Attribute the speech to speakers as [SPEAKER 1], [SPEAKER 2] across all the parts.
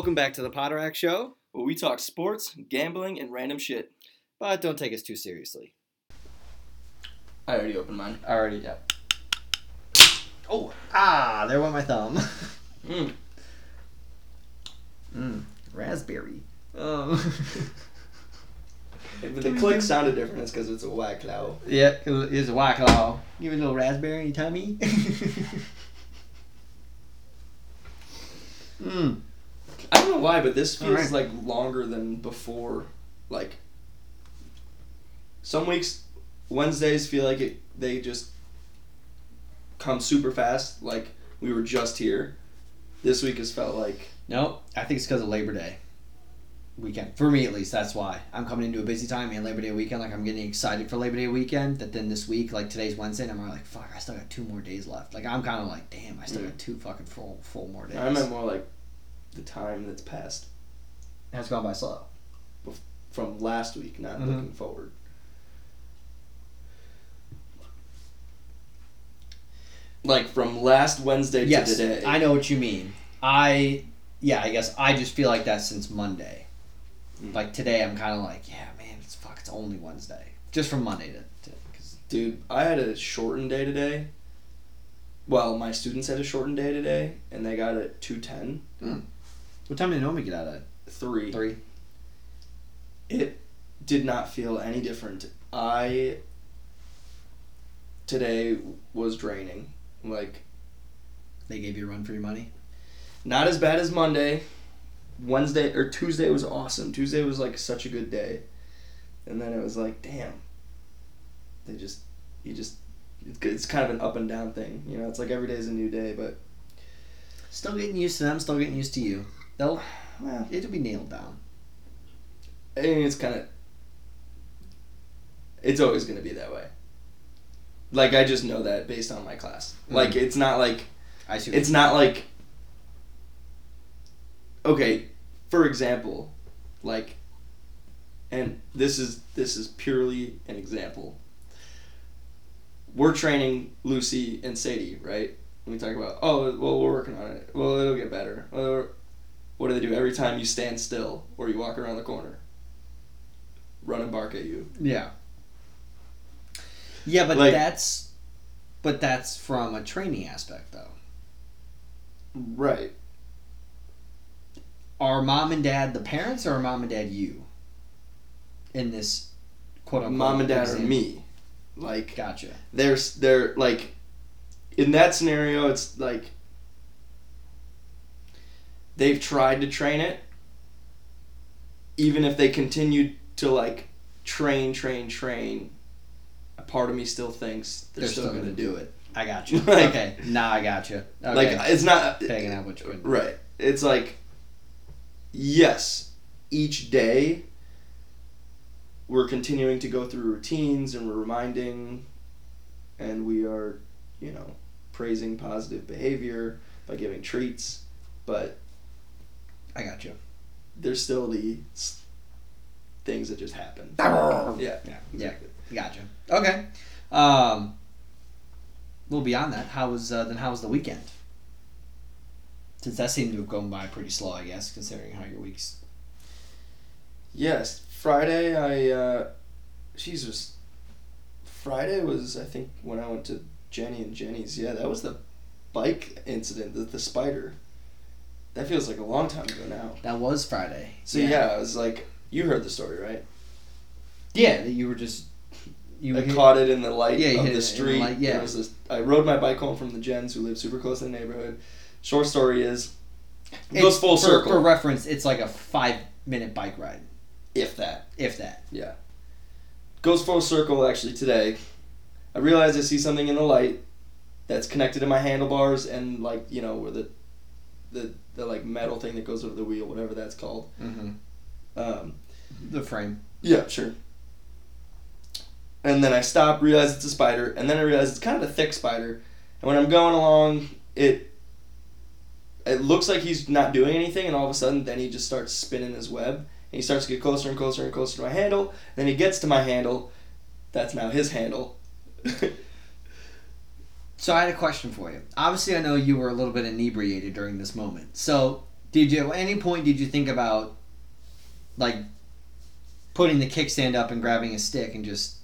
[SPEAKER 1] Welcome back to the Potterack Show,
[SPEAKER 2] where we talk sports, gambling, and random shit.
[SPEAKER 1] but don't take us too seriously.
[SPEAKER 2] I already opened mine.
[SPEAKER 1] I already, yeah. Oh, ah, there went my thumb.
[SPEAKER 2] Mmm.
[SPEAKER 1] Mmm, raspberry. Um,
[SPEAKER 2] If the click sounded different, it's because it's a whack cloud.
[SPEAKER 1] yeah, it is a white claw. Give me a little raspberry in your tummy. mm.
[SPEAKER 2] I don't know why, but this feels
[SPEAKER 1] Alright.
[SPEAKER 2] like longer than before. Like some weeks, Wednesdays feel like it. They just come super fast. Like we were just here. This week has felt like
[SPEAKER 1] Nope, I think it's because of Labor Day weekend. For me, at least, that's why I'm coming into a busy time and Labor Day weekend. Like I'm getting excited for Labor Day weekend. That then this week, like today's Wednesday, and I'm like, fuck, I still got two more days left. Like I'm kind of like, damn, I still mm. got two fucking full full more days.
[SPEAKER 2] I meant more like the time that's passed
[SPEAKER 1] Has gone by slow.
[SPEAKER 2] from last week, not
[SPEAKER 1] Mhm.
[SPEAKER 2] looking forward. Like from last Wednesday
[SPEAKER 1] Yes,
[SPEAKER 2] to today.
[SPEAKER 1] I know what you mean. I yeah, I guess I just feel like that since Monday.
[SPEAKER 2] Mm.
[SPEAKER 1] Like today, I'm kind of like, yeah, man, it's fuck, it's only Wednesday. Just from Monday to, to
[SPEAKER 2] Dude, I had a shortened day today. Well, my students had a shortened day today, and they got it at two ten
[SPEAKER 1] what time they normally get out at?
[SPEAKER 2] three.
[SPEAKER 1] Three.
[SPEAKER 2] It did not feel any different. I today was draining. Like
[SPEAKER 1] They gave you a run for your money.
[SPEAKER 2] not as bad as Monday. Wednesday or Tuesday was awesome. Tuesday was like such a good day, and then it was like, damn. They just, you just, it's kind of an up and down thing. You know, it's like every day is a new day, but
[SPEAKER 1] Still getting used to them. Still getting used to you. They'll.
[SPEAKER 2] well,
[SPEAKER 1] It'll be nailed down.
[SPEAKER 2] I mean, it's kind of, it's always gonna be that way. Like I just know that based on my class. Mm. Like it's not like
[SPEAKER 1] I see.
[SPEAKER 2] it's not like okay for example like and this is this is purely an example we're training lucy and sadie right and we talk about oh well we're working on it well it'll get better well, what do they do every time you stand still or you walk around the corner run and bark at you
[SPEAKER 1] yeah. Yeah, but
[SPEAKER 2] Like-
[SPEAKER 1] that's, but that's from a training aspect though.
[SPEAKER 2] right
[SPEAKER 1] Are mom and dad the parents, or are mom and dad you? In this, quote unquote,
[SPEAKER 2] mom and dad are me like
[SPEAKER 1] Gotcha.
[SPEAKER 2] they're they're like in that scenario it's like they've tried to train it even if they continued to like train train train a part of me still thinks they're, still, gonna, do it
[SPEAKER 1] I got you.
[SPEAKER 2] Like-
[SPEAKER 1] okay, now I got you. Okay.
[SPEAKER 2] like it's not
[SPEAKER 1] taking out what you
[SPEAKER 2] right it's like yes each day we're continuing to go through routines and we're reminding and we are you know praising positive behavior by giving treats but
[SPEAKER 1] I got you.
[SPEAKER 2] there's still the things that just happen
[SPEAKER 1] Yeah.
[SPEAKER 2] yeah
[SPEAKER 1] Yeah.
[SPEAKER 2] exactly
[SPEAKER 1] Gotcha. Okay. Um. Well, beyond that, how was uh, then? How was the weekend? Since that seemed to have gone by pretty slow, I guess, considering how your weeks.
[SPEAKER 2] yes friday i uh jesus friday was i think when i went to jenny and jenny's yeah that was the bike incident the, the spider that feels like a long time ago now
[SPEAKER 1] That was Friday.
[SPEAKER 2] so yeah, I was like you heard the story right
[SPEAKER 1] Yeah, that you were just. You
[SPEAKER 2] i
[SPEAKER 1] hit-
[SPEAKER 2] caught it in the light
[SPEAKER 1] Yeah,
[SPEAKER 2] of
[SPEAKER 1] hit it in
[SPEAKER 2] the
[SPEAKER 1] the
[SPEAKER 2] street
[SPEAKER 1] light, yeah.
[SPEAKER 2] There was this, i rode my bike home from the gens who live super close to the neighborhood short story is it goes full
[SPEAKER 1] for,
[SPEAKER 2] circle
[SPEAKER 1] For reference, it's like a five minute bike ride,
[SPEAKER 2] if that
[SPEAKER 1] if that. Yeah.
[SPEAKER 2] Goes full circle actually today. I realize I see something in the light that's connected to my handlebars and like you know where the the the like metal thing that goes over the wheel, whatever that's called.
[SPEAKER 1] Mm-hmm.
[SPEAKER 2] Um,
[SPEAKER 1] The frame.
[SPEAKER 2] yeah, sure. And then I stop, realize it's a spider, and then I realize it's kind of a thick spider. And when I'm going along, it it looks like he's not doing anything, and all of a sudden, then he just starts spinning his web, and he starts to get closer and closer and closer to my handle. Then he gets to my handle. That's now his handle.
[SPEAKER 1] So I had a question for you. Obviously, I know you were a little bit inebriated during this moment. So Did you at any point did you think about like putting the kickstand up and grabbing a stick and just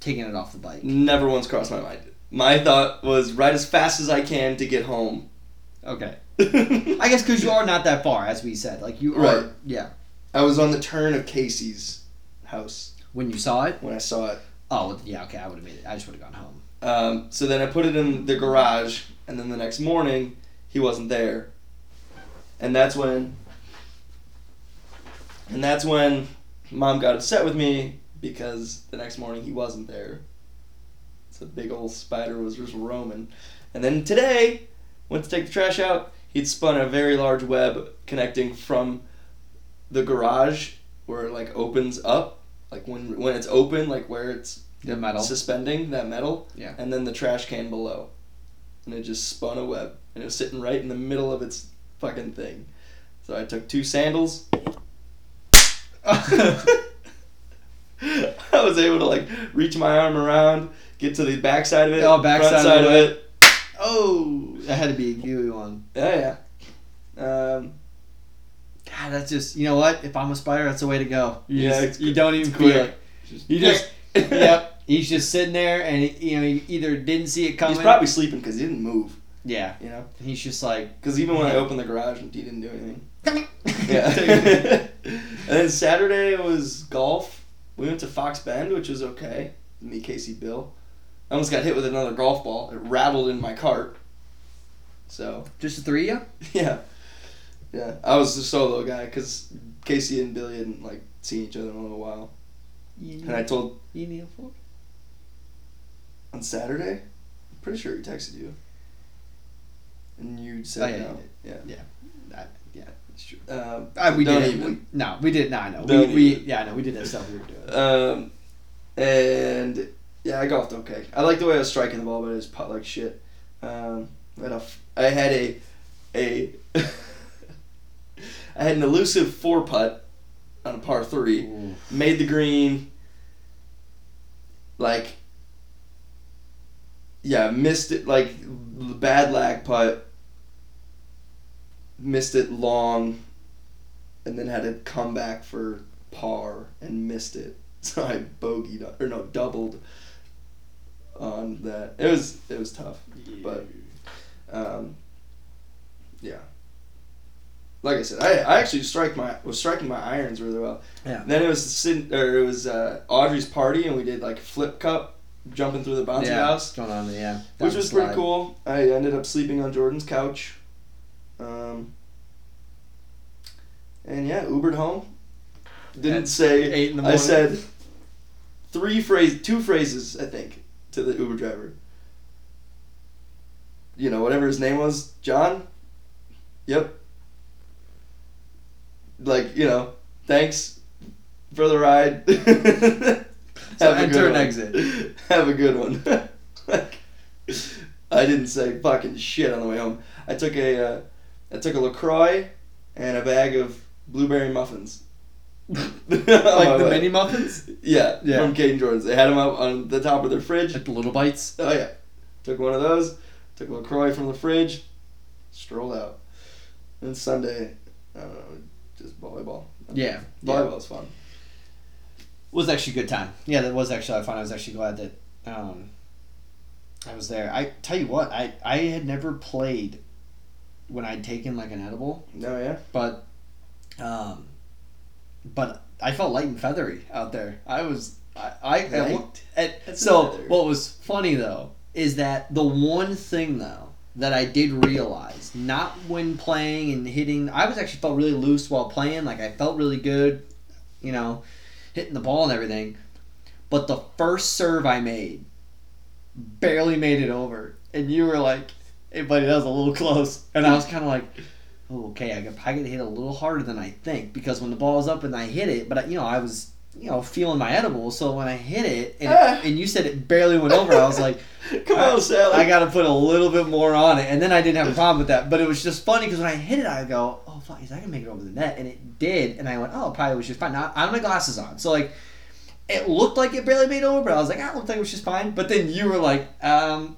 [SPEAKER 1] taking it off the bike?
[SPEAKER 2] Never once crossed my mind. My thought was ride as fast as I can to get home.
[SPEAKER 1] Okay. I guess because you are not that far, as we said. Like you are.
[SPEAKER 2] Right.
[SPEAKER 1] Yeah.
[SPEAKER 2] I was on the turn of Casey's house
[SPEAKER 1] When you saw it.
[SPEAKER 2] when I saw it.
[SPEAKER 1] Oh yeah. Okay. I would have made it. I just would have gone home.
[SPEAKER 2] Um, so then I put it in the garage, and then the next morning he wasn't there, and that's when, and that's when mom got upset with me because the next morning he wasn't there. So big old spider was just roaming, and then today went to take the trash out. He'd spun a very large web connecting from the garage where it like opens up, like when when it's open, like where it's
[SPEAKER 1] The metal.
[SPEAKER 2] suspending that metal.
[SPEAKER 1] Yeah.
[SPEAKER 2] And then the trash can below. And it just spun a web. And it was sitting right in the middle of its fucking thing. So I took two sandals. I was able to like reach my arm around, get to the back side of it,
[SPEAKER 1] Oh, back
[SPEAKER 2] front
[SPEAKER 1] side of
[SPEAKER 2] of it.
[SPEAKER 1] oh, that had to be a gooey one.
[SPEAKER 2] Yeah, yeah. Um,
[SPEAKER 1] God, that's just you know what? If I'm a spider, that's the way to go. You
[SPEAKER 2] Yeah,
[SPEAKER 1] just- you don't even feel it.
[SPEAKER 2] just,
[SPEAKER 1] You just yep. He's just sitting there, and you know he either didn't see it coming.
[SPEAKER 2] He's probably sleeping because he didn't move.
[SPEAKER 1] yeah.
[SPEAKER 2] You know,
[SPEAKER 1] He's just like
[SPEAKER 2] because even when I opened the garage, he didn't do anything.
[SPEAKER 1] yeah.
[SPEAKER 2] Yeah. and then Saturday was golf. We went to Fox Bend, which was okay. Me, Casey, Bill. I almost got hit with another golf ball. It rattled in my cart. So
[SPEAKER 1] just the three of you?
[SPEAKER 2] yeah, yeah. I was the solo guy because Casey and Billy hadn't like seen each other in a little while.
[SPEAKER 1] you.
[SPEAKER 2] And I told
[SPEAKER 1] you need a fork?
[SPEAKER 2] On Saturday. I'm pretty sure he texted you. And you
[SPEAKER 1] Oh,
[SPEAKER 2] said
[SPEAKER 1] yeah,
[SPEAKER 2] no.
[SPEAKER 1] you
[SPEAKER 2] Yeah.
[SPEAKER 1] That, yeah, it's true.
[SPEAKER 2] Um,
[SPEAKER 1] Uh, we
[SPEAKER 2] don't even.
[SPEAKER 1] We, no, we did. No, I know. We, we
[SPEAKER 2] even.
[SPEAKER 1] yeah, no, we did that stuff we were doing.
[SPEAKER 2] Um, and yeah, I golfed okay. I like the way I was striking the ball, but it was putt like shit. Um, I had a, f- I had a, a, I had an elusive four putt on a par three.
[SPEAKER 1] Ooh.
[SPEAKER 2] Made the green. Like. Yeah, missed it like bad lag putt. Missed it long, and then had to come back for par and missed it. So I bogeyed or no doubled on that. It was it was tough, but um, yeah. Like I said, I, I actually strike my was striking my irons really well.
[SPEAKER 1] Yeah.
[SPEAKER 2] Then it was Sid, or it was uh, Audrey's party and we did like flip cup jumping through the bouncy
[SPEAKER 1] yeah,
[SPEAKER 2] house,
[SPEAKER 1] going on yeah.
[SPEAKER 2] which was pretty cool. I ended up sleeping on Jordan's couch. Um, and yeah, Ubered home. Didn't
[SPEAKER 1] At
[SPEAKER 2] say.
[SPEAKER 1] eight in the morning.
[SPEAKER 2] I said three phrase, two phrases, I think, to the Uber driver. You know, whatever his name was, John. Yep. Like you know, thanks for the ride.
[SPEAKER 1] So
[SPEAKER 2] Have a
[SPEAKER 1] enter
[SPEAKER 2] good
[SPEAKER 1] and
[SPEAKER 2] one.
[SPEAKER 1] exit.
[SPEAKER 2] Have a good one. like, I didn't say fucking shit on the way home. I took a, uh, I took a Lacroix and a bag of blueberry muffins.
[SPEAKER 1] like the mini muffins,
[SPEAKER 2] Yeah,
[SPEAKER 1] Yeah.
[SPEAKER 2] from Kate and Jordan's. They had them up on the top of their fridge.
[SPEAKER 1] like the little bites.
[SPEAKER 2] Oh yeah, took one of those. Took a Lacroix from the fridge. Strolled out. And Sunday, I don't know, just volleyball.
[SPEAKER 1] Yeah, yeah.
[SPEAKER 2] Volleyball's fun.
[SPEAKER 1] Was actually a good time. Yeah, that was actually fun. I was actually glad that um, I was there. I tell you what, I I had never played when I'd taken like an edible,
[SPEAKER 2] No, yeah.
[SPEAKER 1] but um, but I felt light and feathery out there. I was I, I at at- so
[SPEAKER 2] feathery.
[SPEAKER 1] what was funny though is that the one thing though that I did realize, not when playing and hitting, I was actually felt really loose while playing. Like I felt really good, you know, hitting the ball and everything. But the first serve I made, barely made it over, and you were like, "Hey, buddy, that was a little close," and I was kind of like. Oh, okay, I could probably get hit a little harder than I think because when the ball was up and I hit it, but I- you know I was you know feeling my edible, so when I hit it and,
[SPEAKER 2] Ah.
[SPEAKER 1] and you said it barely went over, I was like,
[SPEAKER 2] Come on, Sally.
[SPEAKER 1] I got to put a little bit more on it, and then I didn't have a problem with that. But it was just funny because when I hit it, I go, "Oh fuck, I can make it over the net," and it did, and I went, "Oh, it probably was just fine." Now I have my glasses on, so like. It looked like it barely made over, but I was like, ah, it looked like it was just fine. But then you were like, um,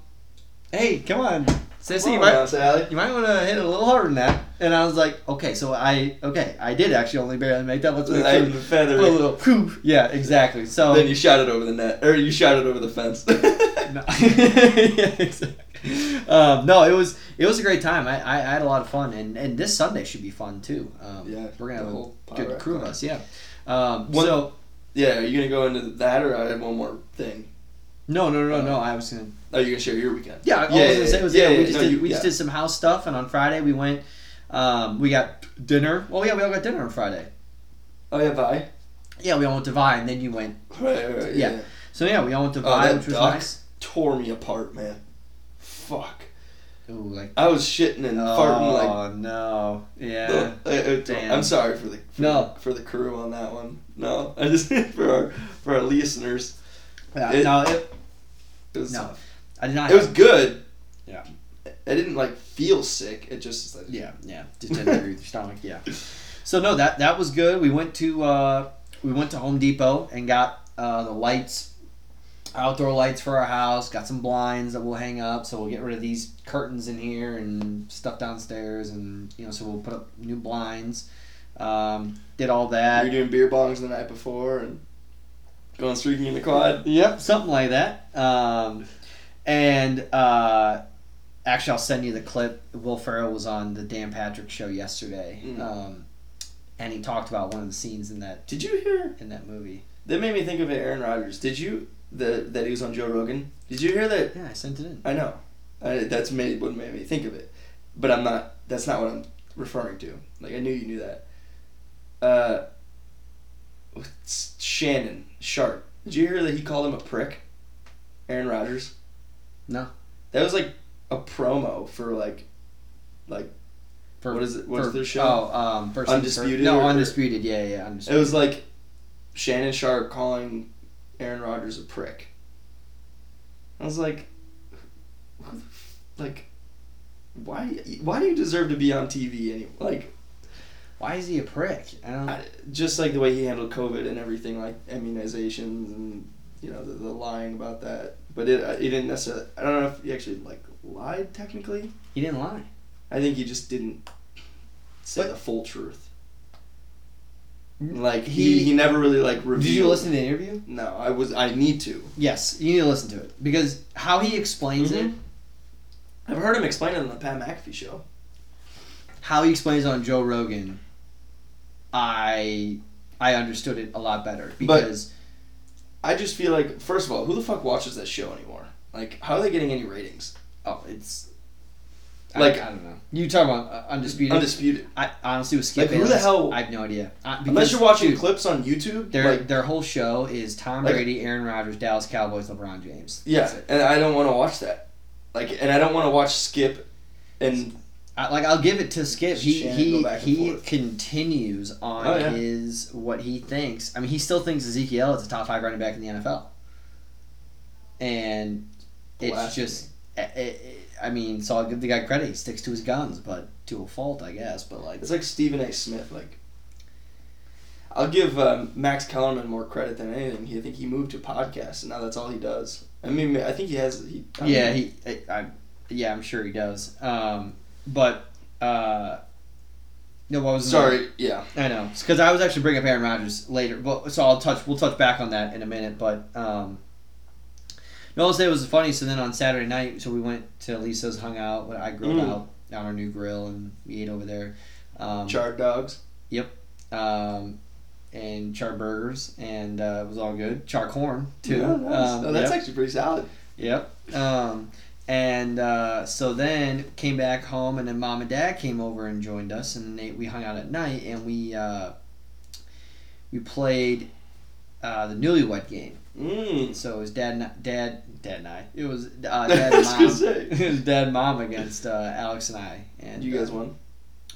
[SPEAKER 1] hey, come on. Sissy, you might,
[SPEAKER 2] now, Sally.
[SPEAKER 1] you might want to hit it a little harder than that. And I was like, okay, so I okay, I did actually only barely make that. Let's make sure.
[SPEAKER 2] the feather.
[SPEAKER 1] a little whew. Yeah, exactly. So
[SPEAKER 2] Then you shot it over the net, or you shot it over the fence.
[SPEAKER 1] yeah, exactly. Um, no, it was it was a great time. I, I, I had a lot of fun, and, and this Sunday should be fun too. Um,
[SPEAKER 2] Yeah,
[SPEAKER 1] we're gonna have
[SPEAKER 2] whole
[SPEAKER 1] a good crew of us. Yeah. Um,
[SPEAKER 2] One-
[SPEAKER 1] so
[SPEAKER 2] yeah, are you gonna go into that, or I have one more thing?
[SPEAKER 1] no, no, no, no, no. I was gonna.
[SPEAKER 2] Oh, you gonna share your weekend?
[SPEAKER 1] Yeah,
[SPEAKER 2] Yeah,
[SPEAKER 1] I was
[SPEAKER 2] yeah,
[SPEAKER 1] was
[SPEAKER 2] yeah,
[SPEAKER 1] yeah,
[SPEAKER 2] yeah,
[SPEAKER 1] we just
[SPEAKER 2] no,
[SPEAKER 1] did
[SPEAKER 2] you-
[SPEAKER 1] we just did some house stuff, and on Friday we went. Um, we got dinner. Oh yeah, we all got dinner on Friday.
[SPEAKER 2] Oh yeah, bye.
[SPEAKER 1] Yeah, we all went to Vi, and then you went.
[SPEAKER 2] Right, right, right,
[SPEAKER 1] Yeah. So yeah, we all went to
[SPEAKER 2] Oh,
[SPEAKER 1] Vi,
[SPEAKER 2] that
[SPEAKER 1] which was
[SPEAKER 2] duck.
[SPEAKER 1] nice.
[SPEAKER 2] Tore me apart, man. Fuck.
[SPEAKER 1] Ooh, like.
[SPEAKER 2] I was shitting and farting like.
[SPEAKER 1] Oh no! Yeah. Damn.
[SPEAKER 2] I'm sorry for the for,
[SPEAKER 1] No.
[SPEAKER 2] for the crew on that one. No, I just for our for our listeners.
[SPEAKER 1] Yeah,
[SPEAKER 2] It-
[SPEAKER 1] no, it,
[SPEAKER 2] It was
[SPEAKER 1] No. I did not.
[SPEAKER 2] it was good.
[SPEAKER 1] Yeah.
[SPEAKER 2] I didn't like feel sick. It just like,
[SPEAKER 1] Yeah, yeah. Just didn't agree with your stomach. Yeah. So no, that that was good. We went to uh, we went to Home Depot and got uh, the lights, outdoor lights for our house. Got some blinds that we'll hang up. So we'll get rid of these curtains in here and stuff downstairs, and you know, so we'll put up new blinds. Um, did all
[SPEAKER 2] that.
[SPEAKER 1] that.
[SPEAKER 2] were doing beer bongs the night before and going streaking in the quad.
[SPEAKER 1] Yep, something like that. Um, and uh, actually, I'll send you the clip. Will Ferrell was on the Dan Patrick show yesterday,
[SPEAKER 2] Mm.
[SPEAKER 1] um, and he talked about one of the scenes in that
[SPEAKER 2] Did you hear?
[SPEAKER 1] in that movie.
[SPEAKER 2] That made me think of it, Aaron Rodgers. Did you the that he was on Joe Rogan? Did you hear that?
[SPEAKER 1] Yeah, I sent it in.
[SPEAKER 2] I know. I, that's made what made me think of it, but I'm not. That's not what I'm referring to. Like I knew you knew that. Uh, Shannon Sharpe. Did you hear that he called him a prick? Aaron Rodgers.
[SPEAKER 1] No.
[SPEAKER 2] That was like a promo for like, like
[SPEAKER 1] For,
[SPEAKER 2] What is it- what's
[SPEAKER 1] for-
[SPEAKER 2] their show?
[SPEAKER 1] Oh, um,
[SPEAKER 2] Undisputed
[SPEAKER 1] No,
[SPEAKER 2] or-
[SPEAKER 1] undisputed. Yeah, yeah,
[SPEAKER 2] it was like Shannon Sharpe calling Aaron Rodgers a prick. I was like, who the f- like, why? Why do you deserve to be on TV? Any like,
[SPEAKER 1] Why is he a prick? I don't.
[SPEAKER 2] I, just like the way he handled COVID and everything, like immunizations and you know the, the lying about that. But it, uh, he didn't necessarily. I don't know if he actually like lied technically.
[SPEAKER 1] he didn't lie.
[SPEAKER 2] I think he just didn't say
[SPEAKER 1] But-
[SPEAKER 2] the full truth. Like
[SPEAKER 1] He-
[SPEAKER 2] he, he never really like revealed.
[SPEAKER 1] Did you listen to the interview?
[SPEAKER 2] No, I was. I need to.
[SPEAKER 1] Yes, you need to listen to it because how he explains it, mm-hmm.
[SPEAKER 2] I've heard him explain it on the Pat McAfee show.
[SPEAKER 1] how he explains it on Joe Rogan, I I understood it a lot better because
[SPEAKER 2] I just feel like, first of all, who the fuck watches that show anymore? Like, how are they getting any ratings?
[SPEAKER 1] oh, it's
[SPEAKER 2] Like-
[SPEAKER 1] I, I don't know. You talking about uh, undisputed?
[SPEAKER 2] Undisputed.
[SPEAKER 1] I honestly was skipping.
[SPEAKER 2] Like, who the hell-
[SPEAKER 1] I have no idea. Uh,
[SPEAKER 2] Unless you're watching
[SPEAKER 1] dude,
[SPEAKER 2] clips on YouTube,
[SPEAKER 1] Their
[SPEAKER 2] like,
[SPEAKER 1] their whole show is Tom
[SPEAKER 2] Like-
[SPEAKER 1] Brady, Aaron Rodgers, Dallas Cowboys, LeBron James.
[SPEAKER 2] yeah,
[SPEAKER 1] it.
[SPEAKER 2] and I don't want to watch that. Like, and I don't want to watch Skip, and
[SPEAKER 1] I, like I'll give it to Skip. He he
[SPEAKER 2] go back and
[SPEAKER 1] he
[SPEAKER 2] forth.
[SPEAKER 1] continues on
[SPEAKER 2] Oh, yeah.
[SPEAKER 1] his what he thinks. I mean, he still thinks Ezekiel is a top five running back in the NFL, and it's
[SPEAKER 2] Blasphemy.
[SPEAKER 1] just. i i I mean, so I'll give the guy credit. He sticks to his guns, but to a fault, I guess. But like,
[SPEAKER 2] it's like Stephen A. Smith. Like, I'll give um, Max Kellerman more credit than anything. He, I think he moved to podcasts, and now that's all he does. I mean, I think he has. He, I
[SPEAKER 1] yeah,
[SPEAKER 2] mean,
[SPEAKER 1] he, I, I, yeah, I'm sure he does. Um, but uh, no, what was another-
[SPEAKER 2] Sorry, yeah.
[SPEAKER 1] I know, because I was actually bringing up Aaron Rodgers later, but so I'll touch. We'll touch back on that in a minute. But um, no, I'll say it was funny. So then on Saturday night, so we went to Lisa's, hung out. I grilled
[SPEAKER 2] Mm.
[SPEAKER 1] out on our new grill, and we ate over there. Um,
[SPEAKER 2] Charred dogs. Yep.
[SPEAKER 1] Um, and char burgers, and uh, it was all good. Char corn too.
[SPEAKER 2] Yeah, nice.
[SPEAKER 1] Um,
[SPEAKER 2] oh, that's
[SPEAKER 1] yep.
[SPEAKER 2] actually pretty solid.
[SPEAKER 1] Yep. Um, and uh, so then came back home, and then mom and dad came over and joined us, and they, we hung out at night, and we uh, we played uh, the Newlywed Game.
[SPEAKER 2] Mm.
[SPEAKER 1] So it was dad, and, dad, dad and I. It was uh, dad and mom. it was dad and mom against uh, Alex and I, and
[SPEAKER 2] you guys
[SPEAKER 1] uh,
[SPEAKER 2] won.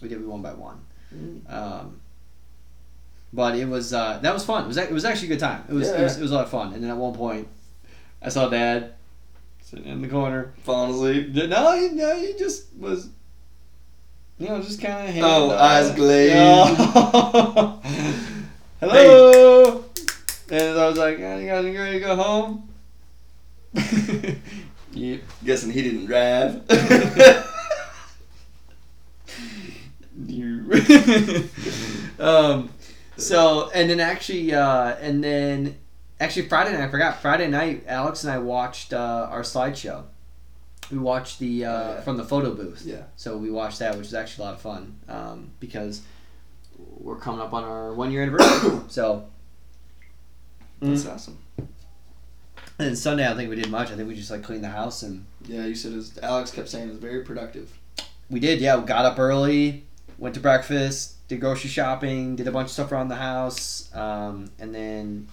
[SPEAKER 1] We did. We won by one.
[SPEAKER 2] Mm.
[SPEAKER 1] Um, but it was uh, that was fun. It was it was actually a good time. It was, it was it was a lot of fun. And then at one point, I saw Dad sitting in the corner.
[SPEAKER 2] Falling asleep.
[SPEAKER 1] No, he, no, he just was, you know, just kind of.
[SPEAKER 2] Oh, eyes glazed.
[SPEAKER 1] Hello. And I was like, oh, "You guys ready to go home?" yep.
[SPEAKER 2] Guessing he didn't drive.
[SPEAKER 1] um, so and then actually, uh, and then actually Friday night I forgot Friday night Alex and I watched uh, our slideshow. We watched the uh,
[SPEAKER 2] Oh, yeah.
[SPEAKER 1] from the photo booth.
[SPEAKER 2] Yeah.
[SPEAKER 1] So we watched that, which was actually a lot of fun um, because we're coming up on our one year anniversary. so.
[SPEAKER 2] That's
[SPEAKER 1] Mm.
[SPEAKER 2] awesome.
[SPEAKER 1] And then Sunday, I don't think we did much. I think we just like cleaned the house and
[SPEAKER 2] Yeah, you said it was, Alex kept saying it was very productive.
[SPEAKER 1] we did. Yeah, we got up early, went to breakfast, did grocery shopping, did a bunch of stuff around the house, um, and then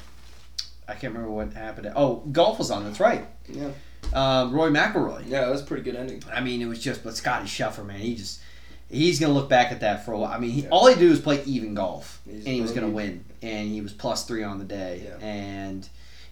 [SPEAKER 1] I can't remember what happened. Oh, golf was on. That's right.
[SPEAKER 2] Yeah.
[SPEAKER 1] Um, Rory McIlroy.
[SPEAKER 2] Yeah, that was a pretty good ending.
[SPEAKER 1] I mean, it was just, but Scotty Scheffler, man, he just. He's gonna look back at that for a while. I mean, he,
[SPEAKER 2] Yeah.
[SPEAKER 1] all he did was play even golf,
[SPEAKER 2] He's
[SPEAKER 1] and he was gonna win. And he was plus three on the day.
[SPEAKER 2] Yeah.
[SPEAKER 1] And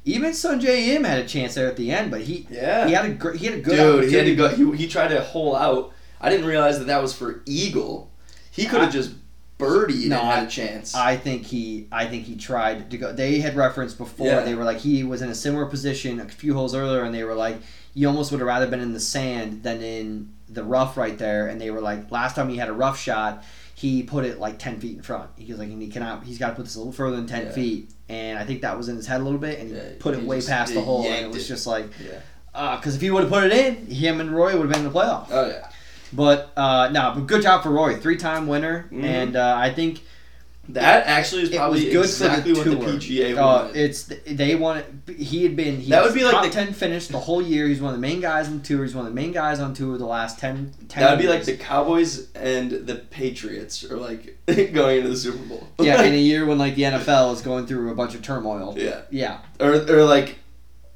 [SPEAKER 1] even Sungjae Im had a chance there at the end, but he
[SPEAKER 2] Yeah.
[SPEAKER 1] he had a gr- he had a good
[SPEAKER 2] Dude, he had to go. He, he tried to hole out. I didn't realize that that was for eagle. He could have just birdied
[SPEAKER 1] No,
[SPEAKER 2] and had a chance.
[SPEAKER 1] I think he I think he tried to go. They had referenced before.
[SPEAKER 2] Yeah.
[SPEAKER 1] They were like he was in a similar position a few holes earlier, and they were like you almost would have rather been in the sand than in the rough right there. And they were like last time he had a rough shot, he put it like ten feet in front. He was like he cannot. He's got to put this a little further than ten
[SPEAKER 2] Yeah.
[SPEAKER 1] feet. And I think that was in his head a little bit, and he
[SPEAKER 2] Yeah,
[SPEAKER 1] put it
[SPEAKER 2] he
[SPEAKER 1] way
[SPEAKER 2] just-
[SPEAKER 1] past the hole, and it was
[SPEAKER 2] it.
[SPEAKER 1] just like
[SPEAKER 2] yeah.
[SPEAKER 1] because if he would have put it in, him and Roy would have been in the playoff.
[SPEAKER 2] Oh yeah.
[SPEAKER 1] But uh, no, but good job for Roy, three time winner,
[SPEAKER 2] Mhm.
[SPEAKER 1] and uh, I think
[SPEAKER 2] That actually is probably
[SPEAKER 1] was good
[SPEAKER 2] exactly
[SPEAKER 1] for
[SPEAKER 2] what
[SPEAKER 1] the
[SPEAKER 2] the
[SPEAKER 1] tour.
[SPEAKER 2] PGA
[SPEAKER 1] Uh,
[SPEAKER 2] wanted.
[SPEAKER 1] it's they wanted. He had been. He
[SPEAKER 2] That would be like
[SPEAKER 1] top
[SPEAKER 2] the-
[SPEAKER 1] ten finish the whole year. He's one of the main guys on tour. He's one of the main guys on tour the last 10, 10
[SPEAKER 2] that would be like the Cowboys and the Patriots are like going into the Super Bowl.
[SPEAKER 1] yeah in a year when like the NFL is going through a bunch of turmoil.
[SPEAKER 2] yeah.
[SPEAKER 1] Yeah,
[SPEAKER 2] Or or like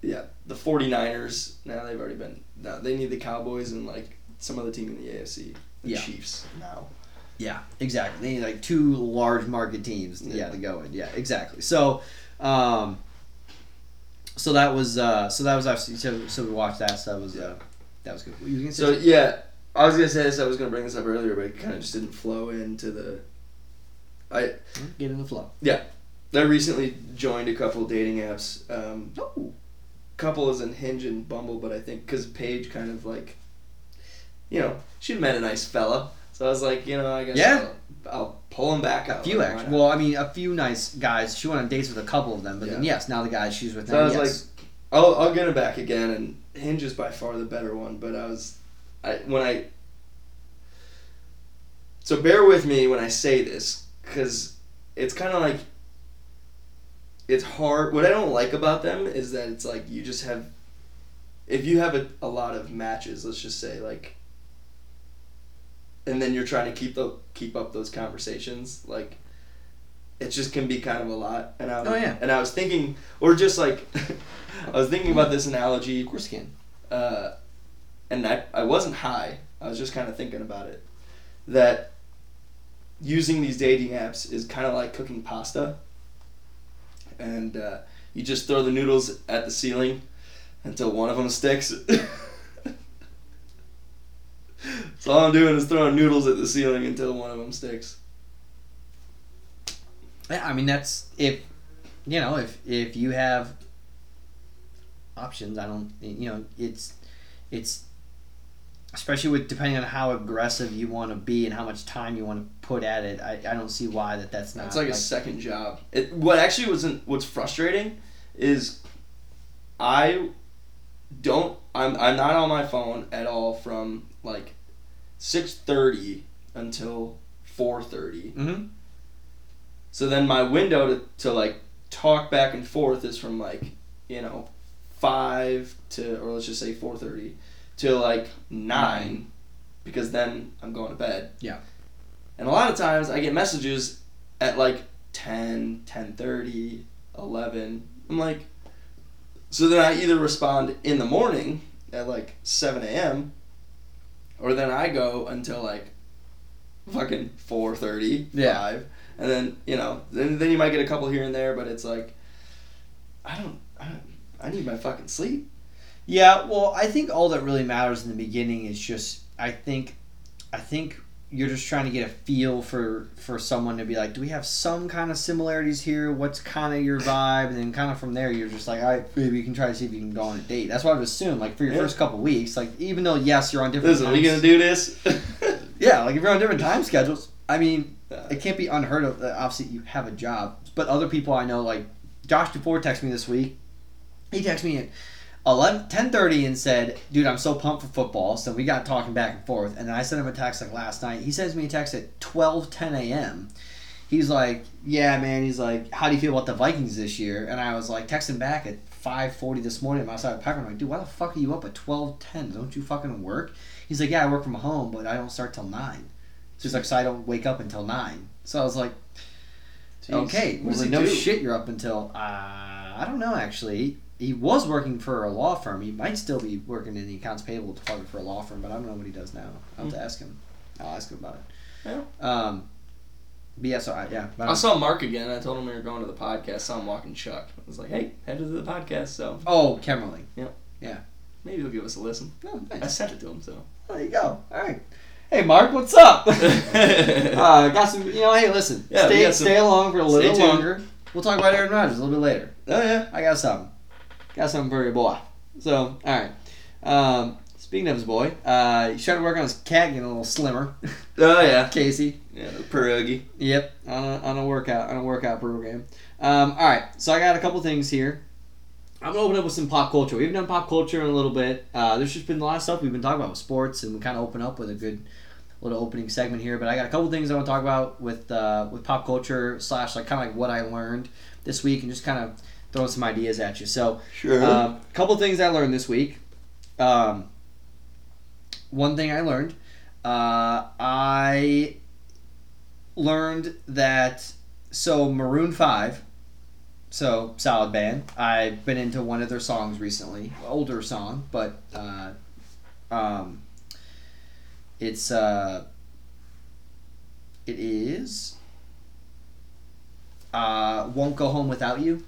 [SPEAKER 2] yeah, the 49ers. Now they've already been no, they need the Cowboys and like some other team in the AFC. The
[SPEAKER 1] Yeah.
[SPEAKER 2] Chiefs now.
[SPEAKER 1] Yeah, exactly. They need like two large market teams. Yeah,
[SPEAKER 2] Yeah.
[SPEAKER 1] to go in. Yeah, exactly. So, um, so that was uh, so that was actually so so we watched that. So that was uh, that was good. What were gonna say?
[SPEAKER 2] So yeah, I was gonna say this. I was gonna bring this up earlier, but it kind of just didn't flow into the. I
[SPEAKER 1] get in the flow.
[SPEAKER 2] Yeah, I recently joined a couple dating apps. Um,
[SPEAKER 1] Oh,
[SPEAKER 2] couple is in Hinge and Bumble, but I think because Paige kind of like, you know, she met a nice fella, so I was like, you know, I guess
[SPEAKER 1] Yeah.
[SPEAKER 2] I'll, I'll pull him back
[SPEAKER 1] A few actually. Well, I mean, a few nice guys. She went on dates with a couple of them, but then yes, now the guys she's with.
[SPEAKER 2] So
[SPEAKER 1] now,
[SPEAKER 2] I was
[SPEAKER 1] yes.
[SPEAKER 2] I'll I'll get him back again, and Hinge is by far the better one. But I was, I when I. So bear with me when I say this, because it's kind of like. It's hard. What I don't like about them is that it's like you just have. If you have a, a lot of matches, let's just say like. And then you're trying to keep the keep up those conversations, like. It just can be kind of a lot, and I was,
[SPEAKER 1] Oh, yeah.
[SPEAKER 2] and I was thinking, or just like, I was thinking about this analogy
[SPEAKER 1] of course, you can.
[SPEAKER 2] uh, and I, I wasn't high. I was just kind of thinking about it. That using these dating apps is kind of like cooking pasta. And uh, you just throw the noodles at the ceiling until one of them sticks. so all I'm doing is throwing noodles at the ceiling until one of them sticks.
[SPEAKER 1] Yeah, I mean that's if you know if if you have options. I don't. You know, it's it's especially with depending on how aggressive you want to be and how much time you want to put at it. I, I don't see why that that's not.
[SPEAKER 2] It's like, a second job. It, what actually wasn't what's frustrating is I don't I'm I'm not on my phone at all from like six thirty until four thirty.
[SPEAKER 1] hmm
[SPEAKER 2] So then my window to, to like talk back and forth is from like, you know, five to or let's just say four thirty to like nine,
[SPEAKER 1] Nine.
[SPEAKER 2] because then I'm going to bed.
[SPEAKER 1] Yeah.
[SPEAKER 2] And a lot of times I get messages at like 10, 10.30, 11. I'm like, so then I either respond in the morning at like 7 a.m. or then I go until like fucking 4.30,
[SPEAKER 1] Yeah.
[SPEAKER 2] 5. And then, you know, then, then you might get a couple here and there, but it's like, I don't, I don't, I need my fucking sleep.
[SPEAKER 1] Yeah, well, I think all that really matters in the beginning is just I think I think you're just trying to get a feel for for someone to be like, do we have some kind of similarities here? What's kind of your vibe? And then kind of from there, you're just like, all right, maybe you can try to see if you can go on a date. That's what I would assume. Like for your
[SPEAKER 2] Yeah.
[SPEAKER 1] first couple weeks, like even though yes, you're on different.
[SPEAKER 2] Listen, are we gonna do this?
[SPEAKER 1] Yeah, like if you're on different time schedules, I mean, it can't be unheard of. that Obviously, you have a job, but other people I know, like Josh DeFore, texted me this week. He texted me at 11, 10.30 and said, "Dude, I'm so pumped for football." So we got talking back and forth, and then I sent him a text like last night. He sends me a text at 12, 10 a.m. He's like, "Yeah, man." He's like, "How do you feel about the Vikings this year?" And I was like, texting back at 5:40 this morning. I'm outside of Pepper. I'm like, "Dude, why the fuck are you up at 12, 10? Don't you fucking work?" He's like, "Yeah, I work from home, but I don't start till 9." So he's like, "So I don't wake up until 9." So I was like.
[SPEAKER 2] Jeez.
[SPEAKER 1] Okay, well,
[SPEAKER 2] he
[SPEAKER 1] no
[SPEAKER 2] do?
[SPEAKER 1] shit. You're up until uh, I don't know. Actually, he was working for a law firm. He might still be working in the accounts payable department for a law firm, but I don't know what he does now. I'll have to ask him. I'll ask him about it.
[SPEAKER 2] Yeah.
[SPEAKER 1] Um, but yeah, so I, yeah. But
[SPEAKER 2] I saw Mark again. I told him we were going to the podcast. Saw him walking Chuck. I was like, "Hey, head to the podcast." So
[SPEAKER 1] oh, Kemmerling. Yeah. Yeah.
[SPEAKER 2] Maybe he'll give us a listen.
[SPEAKER 1] Oh,
[SPEAKER 2] I sent it to him. So.
[SPEAKER 1] There you go. All right. Hey, Mark, what's up? uh, got some. You know, hey, listen.
[SPEAKER 2] Yeah, we
[SPEAKER 1] stay
[SPEAKER 2] got some-
[SPEAKER 1] stay along for a little
[SPEAKER 2] tuned.
[SPEAKER 1] longer. We'll talk about Aaron Rodgers a little bit later.
[SPEAKER 2] oh yeah.
[SPEAKER 1] I got something. Got something for your boy. So, all right. Um, speaking of his boy, uh, he's trying to work on his cat getting a little slimmer.
[SPEAKER 2] Oh yeah.
[SPEAKER 1] Casey.
[SPEAKER 2] Yeah, pierogi.
[SPEAKER 1] Yep, on a, on a workout on a workout program. Um, all right, so I got a couple things here. I'm gonna open up with some pop culture. We haven't done pop culture in a little bit. Uh, there's just been a lot of stuff we've been talking about with sports, and we kind of open up with a good little opening segment here. But I got a couple things I want to talk about with uh, with pop culture slash like kind of like what I learned this week, and just kind of throwing some ideas at you. So
[SPEAKER 2] Sure.
[SPEAKER 1] a couple things I learned this week. Um, one thing I learned, uh, I learned that so Maroon Five, so solid band. I've been into one of their songs recently, older song, but uh, um, it's uh, it is uh, "Won't Go Home Without You"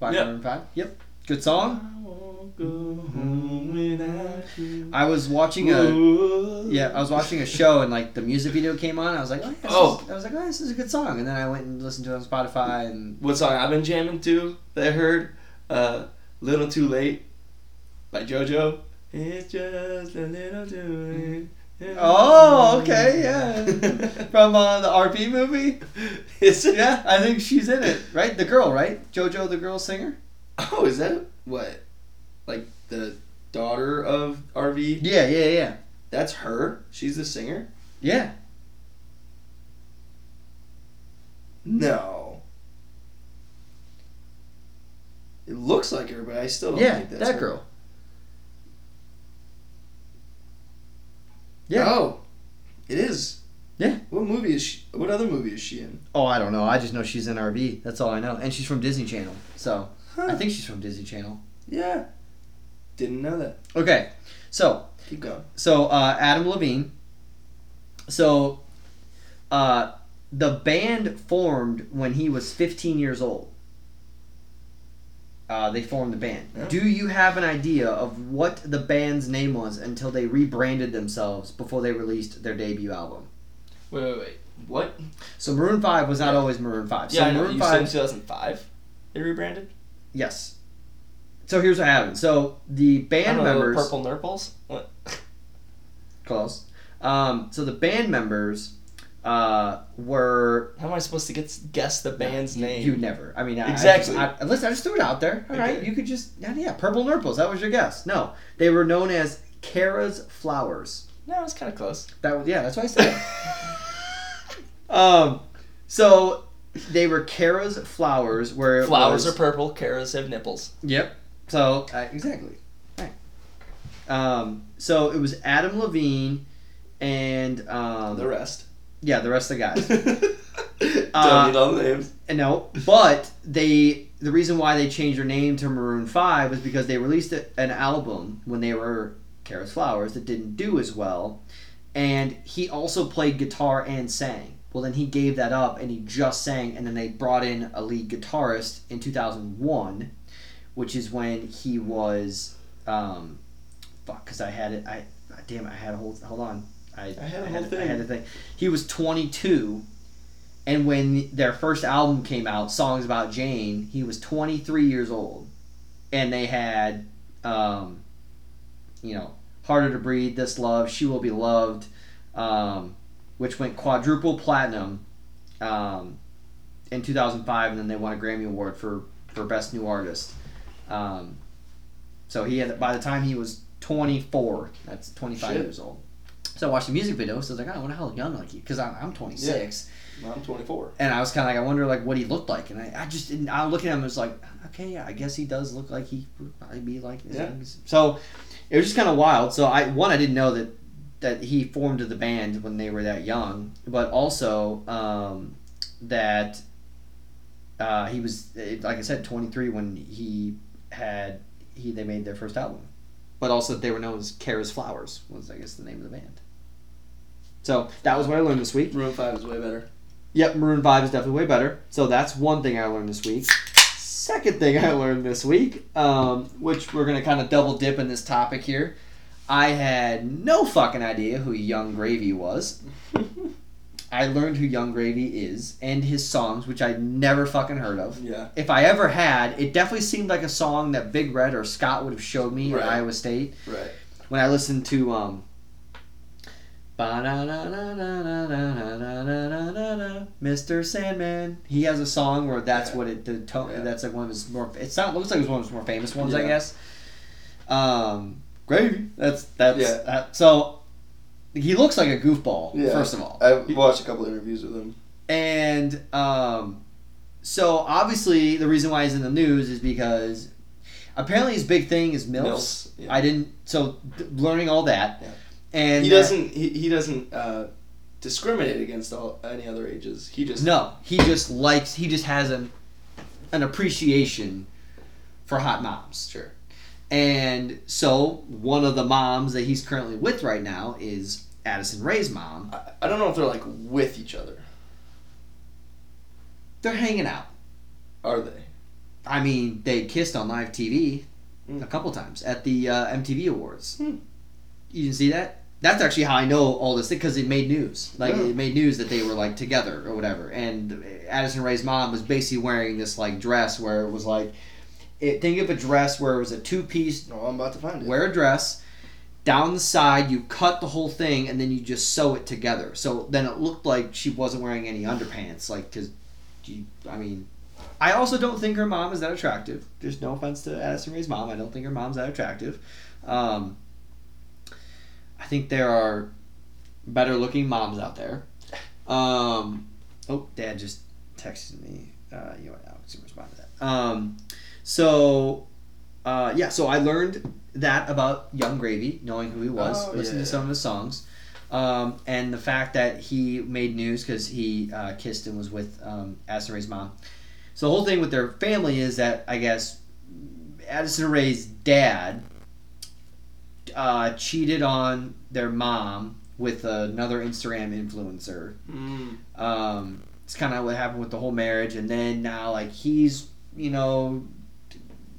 [SPEAKER 1] by
[SPEAKER 2] Yep.
[SPEAKER 1] Maroon Five. Yep, good song.
[SPEAKER 2] I won't go home without you.
[SPEAKER 1] I was watching a yeah, I was watching a show and like the music video came on. I was like, oh, yeah,
[SPEAKER 2] Oh.
[SPEAKER 1] is- I was like, oh, this is a good song. And then I went and listened to it on Spotify and
[SPEAKER 2] What song I've been jamming to that I heard? Uh, "Little Too Late" by JoJo. It's just a little too late.
[SPEAKER 1] Oh, okay, yeah. from uh, the RV movie.
[SPEAKER 2] Is it?
[SPEAKER 1] Yeah, I think she's in it, right? The girl, right? JoJo, the girl singer.
[SPEAKER 2] Oh, is that what? Like the daughter of RV?
[SPEAKER 1] Yeah, yeah, yeah,
[SPEAKER 2] That's her. She's the singer.
[SPEAKER 1] yeah.
[SPEAKER 2] No. It looks like her, but I still don't
[SPEAKER 1] Yeah,
[SPEAKER 2] think that's
[SPEAKER 1] that
[SPEAKER 2] her.
[SPEAKER 1] girl. Yeah.
[SPEAKER 2] Oh, it is.
[SPEAKER 1] Yeah.
[SPEAKER 2] What movie is she? What other movie is she in?
[SPEAKER 1] Oh, I don't know. I just know she's in RV. That's all I know. And she's from Disney Channel. So I think she's from Disney Channel.
[SPEAKER 2] Yeah. Didn't know that.
[SPEAKER 1] Okay, so
[SPEAKER 2] Keep going.
[SPEAKER 1] So uh, Adam Levine. So uh, the band formed when he was 15 years old. Uh, they formed the band.
[SPEAKER 2] Yeah.
[SPEAKER 1] Do you have an idea of what the band's name was until they rebranded themselves before they released their debut album?
[SPEAKER 2] Wait, wait, wait. What?
[SPEAKER 1] So Maroon 5 was not always Maroon 5. So
[SPEAKER 2] Yeah, I know.
[SPEAKER 1] Maroon
[SPEAKER 2] You
[SPEAKER 1] 5
[SPEAKER 2] said in 2005 they rebranded?
[SPEAKER 1] Yes. So here's what happened. So the
[SPEAKER 2] I
[SPEAKER 1] band
[SPEAKER 2] don't know,
[SPEAKER 1] members
[SPEAKER 2] Purple Nurples? What?
[SPEAKER 1] close. Um, so the band members uh, were
[SPEAKER 2] How am I supposed to get guess the band's name?
[SPEAKER 1] You never. I mean, I-
[SPEAKER 2] Exactly.
[SPEAKER 1] I, I, listen, I just threw it out there. All right,
[SPEAKER 2] Okay.
[SPEAKER 1] you could just yeah, yeah, purple nurples. That was your guess. No, they were known as Kara's flowers.
[SPEAKER 2] no, it's kind of close.
[SPEAKER 1] That was yeah, that's what I said. um, so they were Kara's flowers. Where
[SPEAKER 2] Flowers
[SPEAKER 1] was,
[SPEAKER 2] are purple, Karas have nipples.
[SPEAKER 1] Yep. So uh, exactly. Right. Um, so it was Adam Levine and um,
[SPEAKER 2] the rest.
[SPEAKER 1] Yeah, the rest of the guys.
[SPEAKER 2] Don't
[SPEAKER 1] Uh,
[SPEAKER 2] need all the names.
[SPEAKER 1] No, but they the reason why they changed their name to Maroon Five was because they released a- an album when they were Kara's Flowers that didn't do as well, and he also played guitar and sang. Well, then he gave that up and he just sang, and then they brought in a lead guitarist in two thousand one, which is when he was, um, fuck, because I had it. I damn, it, I had a whole. Hold on, I,
[SPEAKER 2] I had a
[SPEAKER 1] I
[SPEAKER 2] whole
[SPEAKER 1] I
[SPEAKER 2] thing.
[SPEAKER 1] had a thing. He was twenty two and when their first album came out, Songs About Jane, he was 23 years old. And they had, um, you know, Harder to Breathe, This Love, She Will Be Loved, um, which went quadruple platinum um, in 2005, and then they won a Grammy Award for, for Best New Artist. Um, so he had by the time he was 24, that's 25
[SPEAKER 2] Shit.
[SPEAKER 1] years old. So I watched the music video. So I was like, oh, what the hell young like you? Because I'm, I'm 26, Yeah.
[SPEAKER 2] I'm 24.
[SPEAKER 1] and I was kind of like, I wonder like what he looked like, and I, I just didn't. I look at him and was like, okay, yeah, I guess he does look like he would probably be like this.
[SPEAKER 2] Yeah.
[SPEAKER 1] So it was just kind of wild. So I one I didn't know that that he formed the band when they were that young, but also um, that uh, he was eh, like I said, 23 when he had he they made their first album, but also they were known as Kara's Flowers was I guess the name of the band. So that was what I learned this week.
[SPEAKER 2] Maroon 5 is way better.
[SPEAKER 1] Yep, Maroon 5 is definitely way better. So that's one thing I learned this week. Second thing I learned this week, um, which we're going to kind of double dip in this topic here. I had no fucking idea who Yung Gravy was. I learned who Yung Gravy is and his songs, which I'd never fucking heard of.
[SPEAKER 2] Yeah.
[SPEAKER 1] If I ever had, it definitely seemed like a song that Big Red or Scott would have showed me
[SPEAKER 2] Right.
[SPEAKER 1] at Iowa State
[SPEAKER 2] Right.
[SPEAKER 1] when I listened to um Mr. Sandman. He has a song where that's
[SPEAKER 2] Yeah.
[SPEAKER 1] what it the tone
[SPEAKER 2] Yeah.
[SPEAKER 1] that's like one of his more it sound looks like it was one of his more famous ones, I guess. Um Gravy. That's that's
[SPEAKER 2] Yeah.
[SPEAKER 1] that, so he looks like a goofball,
[SPEAKER 2] Yeah.
[SPEAKER 1] first of all.
[SPEAKER 2] I watched a couple interviews with him.
[SPEAKER 1] And um, so obviously the reason why he's in the news is because apparently his big thing is milfs.
[SPEAKER 2] Milfs, yeah.
[SPEAKER 1] I didn't so th- learning all that,
[SPEAKER 2] Yeah.
[SPEAKER 1] And
[SPEAKER 2] he doesn't he, he doesn't uh, discriminate against all any other ages. He just
[SPEAKER 1] no, he just likes he just has an an appreciation for hot moms.
[SPEAKER 2] sure.
[SPEAKER 1] And so one of the moms that he's currently with right now is Addison Rae's mom.
[SPEAKER 2] I, I don't know if they're like with each other.
[SPEAKER 1] They're hanging out.
[SPEAKER 2] Are they?
[SPEAKER 1] I mean, they kissed on live TV
[SPEAKER 2] Mm.
[SPEAKER 1] a couple times at the uh, MTV Awards.
[SPEAKER 2] Hmm.
[SPEAKER 1] You didn't see that? That's actually how I know all this because it made news. Like
[SPEAKER 2] Yeah.
[SPEAKER 1] it made news that they were like together or whatever. And Addison Rae's mom was basically wearing this like dress where it was like, it, think of a dress where it was a two piece.
[SPEAKER 2] No, I'm about to find it.
[SPEAKER 1] Wear a dress. Down the side, you cut the whole thing, and then you just sew it together. So then it looked like she wasn't wearing any underpants, like because, I mean, I also don't think her mom is that attractive. There's no offense to Addison Rae's mom. I don't think her mom's that attractive. Um, I think there are better looking moms out there. Um, oh, Dad just texted me. Uh, you know? Alex can respond to that. Um, so, uh, yeah, so I learned that about Yung Gravy, knowing who he was,
[SPEAKER 2] Oh,
[SPEAKER 1] listening
[SPEAKER 2] yeah,
[SPEAKER 1] to some of his songs. Um, and the fact that he made news because he uh, kissed and was with um, Addison Rae's mom. So the whole thing with their family is that I guess Addison Rae's dad uh, cheated on their mom with another Instagram influencer.
[SPEAKER 2] Mm.
[SPEAKER 1] Um, it's kind of what happened with the whole marriage, and then now like he's you know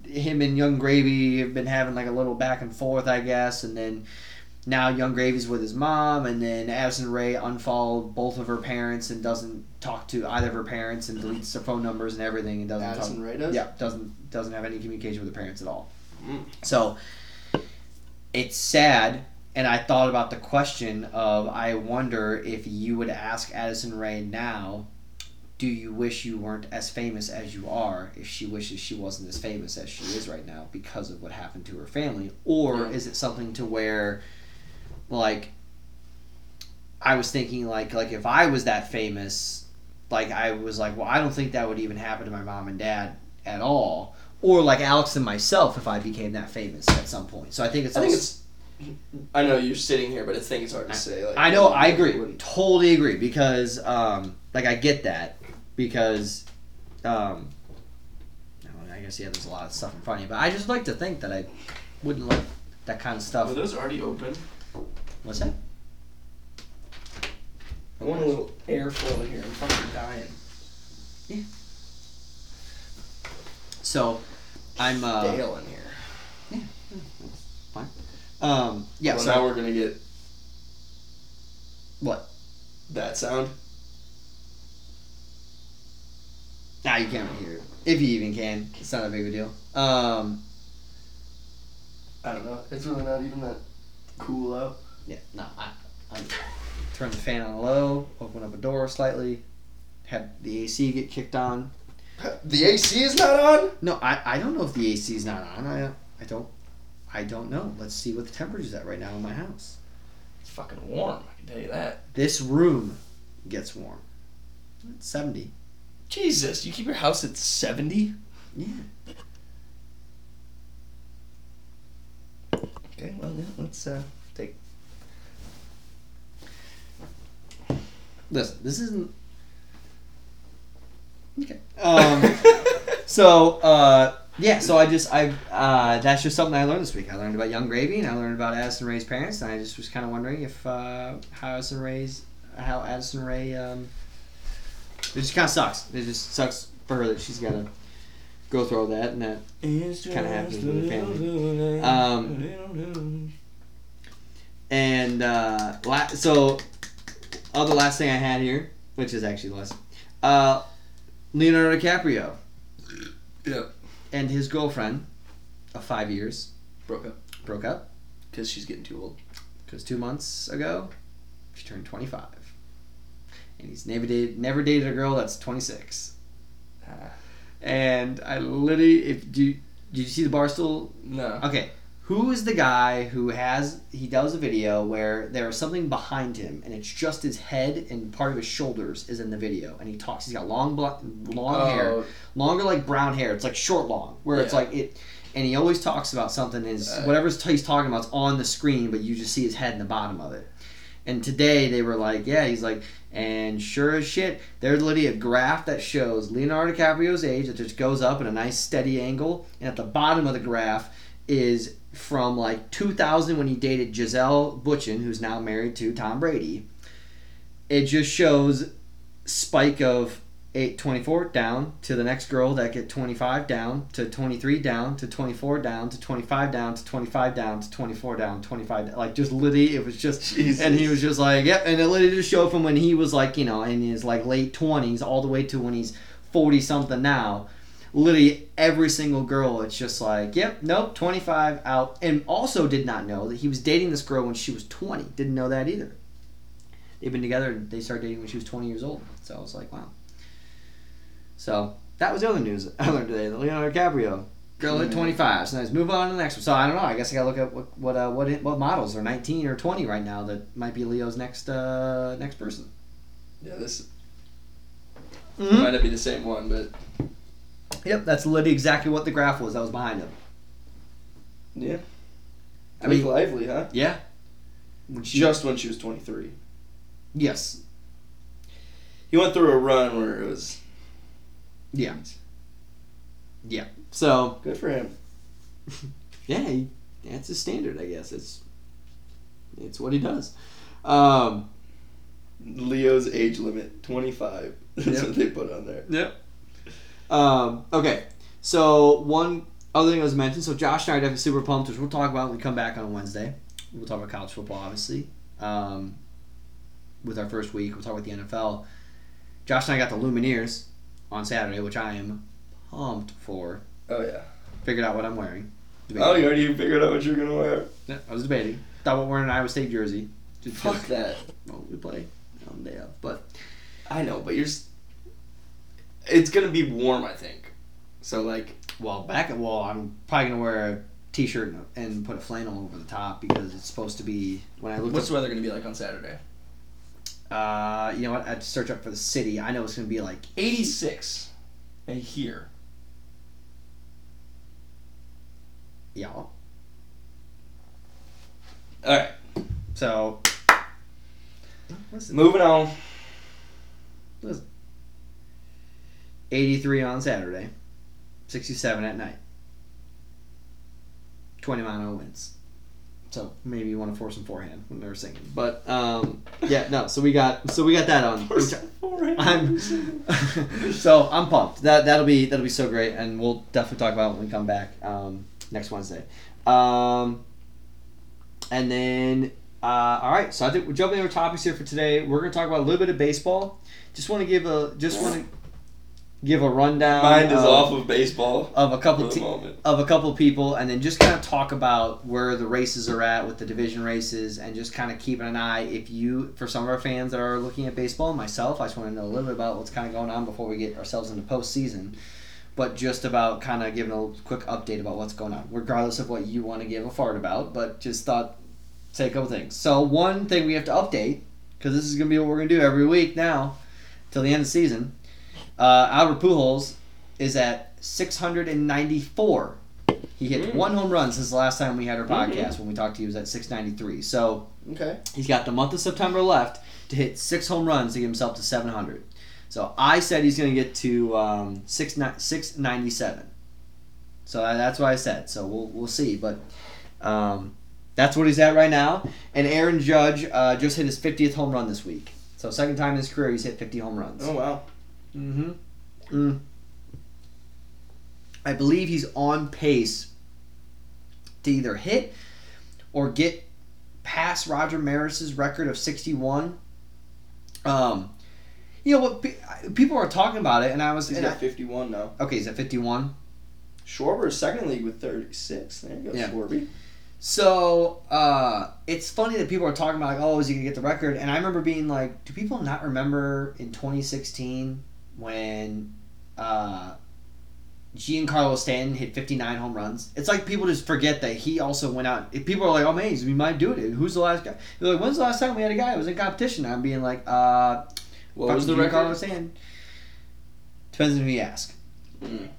[SPEAKER 1] him and Yung Gravy have been having like a little back and forth, I guess, and then now Yung Gravy's with his mom, and then Addison Rae unfollowed both of her parents and doesn't talk to either of her parents and deletes their phone numbers and everything and doesn't
[SPEAKER 2] Addison
[SPEAKER 1] talk.
[SPEAKER 2] Ray does.
[SPEAKER 1] Yeah, doesn't doesn't have any communication with the parents at all.
[SPEAKER 2] Mm.
[SPEAKER 1] So it's sad, and I thought about the question of I wonder if you would ask Addison Rae now, do you wish you weren't as famous as you are if she wishes she wasn't as famous as she is right now because of what happened to her family? Or is it something to where like I was thinking like like if I was that famous, like I was like, well, I don't think that would even happen to my mom and dad at all. Or like Alex and myself if I became that famous at some point. So I think it's.
[SPEAKER 2] I think it's. I know you're sitting here, but I think it's hard to say. Like,
[SPEAKER 1] I know, I agree,
[SPEAKER 2] wouldn't-
[SPEAKER 1] totally agree because um, like I get that because um, I guess yeah, there's a lot of stuff in front of you, but I just like to think that I wouldn't let that kind of stuff.
[SPEAKER 2] Are
[SPEAKER 1] stuff.
[SPEAKER 2] those already open?
[SPEAKER 1] What's that?
[SPEAKER 2] I want a little airflow in here. I'm fucking dying.
[SPEAKER 1] So I'm uh,
[SPEAKER 2] Dale in here. Yeah. Fine.
[SPEAKER 1] Um, yeah.
[SPEAKER 2] well,
[SPEAKER 1] so
[SPEAKER 2] now we're gonna get
[SPEAKER 1] what?
[SPEAKER 2] that sound.
[SPEAKER 1] Nah, you can't hear it. If you even can, it's not a big of a deal. Um,
[SPEAKER 2] I don't know. It's really not even that cool out.
[SPEAKER 1] yeah, no, I, I'm turn the fan on low, open up a door slightly, had the AC get kicked on.
[SPEAKER 2] The AC is not on.
[SPEAKER 1] No, I, I don't know if the AC is not on. I I don't I don't know. Let's see what the temperature's at right now in my house.
[SPEAKER 2] It's fucking warm. I can tell you that.
[SPEAKER 1] This room gets warm. It's seventy.
[SPEAKER 2] Jesus, you keep your house at seventy.
[SPEAKER 1] Yeah.
[SPEAKER 2] Okay, well yeah, let's uh, take.
[SPEAKER 1] Listen, this isn't. Okay. Um. so uh, yeah, so I just I uh, that's just something I learned this week. I learned about Yung Gravy and I learned about Addison Rae's parents, and I just was kind of wondering if uh, how Addison Rae's how Addison Rae um, it just kind of sucks. It just sucks for her that she's got to go through all that and that.
[SPEAKER 2] Kind
[SPEAKER 1] of happens with the family. Um, And uh, la- so, other last thing I had here, which is actually less, uh, Leonardo DiCaprio.
[SPEAKER 2] Yeah,
[SPEAKER 1] and his girlfriend of five years
[SPEAKER 2] broke up.
[SPEAKER 1] broke up.
[SPEAKER 2] Because she's getting too old.
[SPEAKER 1] because two months ago she turned 25 and he's never dated never dated a girl that's 26
[SPEAKER 2] Ah.
[SPEAKER 1] and i literally if do you, did you see the barstool
[SPEAKER 2] No.
[SPEAKER 1] okay who is the guy who has he does a video where there is something behind him and it's just his head and part of his shoulders is in the video and he talks he's got long black long hair
[SPEAKER 2] Oh,
[SPEAKER 1] longer like brown hair. It's like short long, where it's like it. And he always talks about something. Is
[SPEAKER 2] Uh,
[SPEAKER 1] whatever's he's talking about is on the screen, but you just see his head in the bottom of it. And today they were like, yeah, he's like, and sure as shit, there's literally a graph that shows Leonardo DiCaprio's age that just goes up in a nice steady angle, and at the bottom of the graph is from like 2000 when he dated Gisele Bündchen, who's now married to Tom Brady. It just shows spike of 824 down to the next girl that get 25 down to 23 down to 24 down to 25 down to 25 down to 24 down 25 down. like just literally it was just
[SPEAKER 2] Jesus.
[SPEAKER 1] and he was just like yep and it literally just showed from when he was like you know in his like late 20s all the way to when he's 40 something now literally every single girl it's just like yep nope 25 out and also did not know that he was dating this girl when she was 20 didn't know that either they've been together and they started dating when she was 20 years old so i was like wow so that was the other news I learned today. Leonardo DiCaprio girl at 25. So let's move on to the next one. So I don't know. I guess I gotta look at what what uh, what, what models are 19 or 20 right now that might be Leo's next uh, next person.
[SPEAKER 2] yeah, this
[SPEAKER 1] Mm-hmm.
[SPEAKER 2] might not be the same one, but
[SPEAKER 1] Yep, that's literally exactly what the graph was that was behind him.
[SPEAKER 2] yeah.
[SPEAKER 1] I mean-
[SPEAKER 2] lively, huh?
[SPEAKER 1] Yeah. When she-
[SPEAKER 2] Just when she was twenty three.
[SPEAKER 1] yes.
[SPEAKER 2] He went through a run where it was
[SPEAKER 1] Yeah. Yeah. So
[SPEAKER 2] good for him.
[SPEAKER 1] yeah, he, that's his standard. I guess it's it's what he does. Um,
[SPEAKER 2] Leo's age limit twenty five. That's
[SPEAKER 1] Yep.
[SPEAKER 2] what they put on there.
[SPEAKER 1] Yep. Um, okay, so one other thing I was mentioned. So Josh and I are definitely super pumped, which we'll talk about when we come back on Wednesday. We'll talk about college football, obviously. Um, with our first week, we'll talk about the NFL. Josh and I got the Lumineers on Saturday, which I am pumped for.
[SPEAKER 2] Oh yeah.
[SPEAKER 1] Figured out what I'm wearing.
[SPEAKER 2] Oh, you already figured out what you're gonna wear.
[SPEAKER 1] Yeah, I was debating. Thought about wearing an Iowa State jersey. Just
[SPEAKER 2] Fuck that.
[SPEAKER 1] Well, we play on the day of, but
[SPEAKER 2] I know, but you're. It's gonna be warm, I think. So like,
[SPEAKER 1] Well, back at well, I'm probably gonna wear a t-shirt and, and put a flannel over the top because it's supposed to be. When I looked,
[SPEAKER 2] what's
[SPEAKER 1] up,
[SPEAKER 2] the weather gonna be like on Saturday?
[SPEAKER 1] uh, you know what? I'd search up for the city. I know it's gonna be like
[SPEAKER 2] Eighty six. And here. Y'all.
[SPEAKER 1] Yeah.
[SPEAKER 2] All right.
[SPEAKER 1] So listen,
[SPEAKER 2] Moving on.
[SPEAKER 1] 83 on Saturday, 67 at night, 20 mile winds. So maybe you want to force some forehand when they're singing, but um, yeah, no. So we got so we got that on. I'm so I'm pumped. That that'll be that'll be so great, and we'll definitely talk about it when we come back um, next Wednesday. Um, and then uh, all right, so I think we're jumping our topics here for today. We're gonna talk about a little bit of baseball. Just want to give a just want to give a rundown.
[SPEAKER 2] Mind is
[SPEAKER 1] of,
[SPEAKER 2] off of baseball
[SPEAKER 1] of a couple te- of a couple people, and then just kind of talk about where the races are at with the division races, and just kind of keeping an eye. If you, for some of our fans that are looking at baseball, myself, I just want to know a little bit about what's kind of going on before we get ourselves into postseason. But just about kind of giving a quick update about what's going on, regardless of what you want to give a fart about. But just thought say a couple things. So one thing we have to update because this is gonna be what we're gonna do every week now till the end of the season. Uh, Albert Pujols is at 694. He hit
[SPEAKER 2] Mm.
[SPEAKER 1] one home run since the last time we had our
[SPEAKER 2] Mhm.
[SPEAKER 1] podcast. When we talked to you, he was at 693. So
[SPEAKER 2] Okay.
[SPEAKER 1] he's got the month of September left to hit six home runs to get himself to 700. So I said he's going to get to um, six 697. So that's what I said. So we'll, we'll see. But um, that's what he's at right now. And Aaron Judge uh, just hit his 50th home run this week. So second time in his career he's hit 50 home runs.
[SPEAKER 2] Oh wow.
[SPEAKER 1] Mm-hmm. Mm. I believe he's on pace to either hit or get past Roger Maris's record of 61. Um, you know what? pe- People are talking about it, and I was.
[SPEAKER 2] He's
[SPEAKER 1] and
[SPEAKER 2] got
[SPEAKER 1] I-
[SPEAKER 2] 51 now.
[SPEAKER 1] okay, he's at 51.
[SPEAKER 2] Schwarber is second league with 36. There you go,
[SPEAKER 1] Yeah.
[SPEAKER 2] Schwarby.
[SPEAKER 1] So uh, it's funny that people are talking about like, oh, is he gonna get the record? And I remember being like, do people not remember in 2016 when uh, Giancarlo Stanton hit 59 home runs? It's like people just forget that he also went out. If people are like, oh man, we might do it. Who's the last guy? They're like, when's the last time we had a guy that was in competition? I'm being like, uh,
[SPEAKER 2] What was the
[SPEAKER 1] Giancarlo
[SPEAKER 2] record?
[SPEAKER 1] Stanton. Depends on who you ask.
[SPEAKER 2] Mm,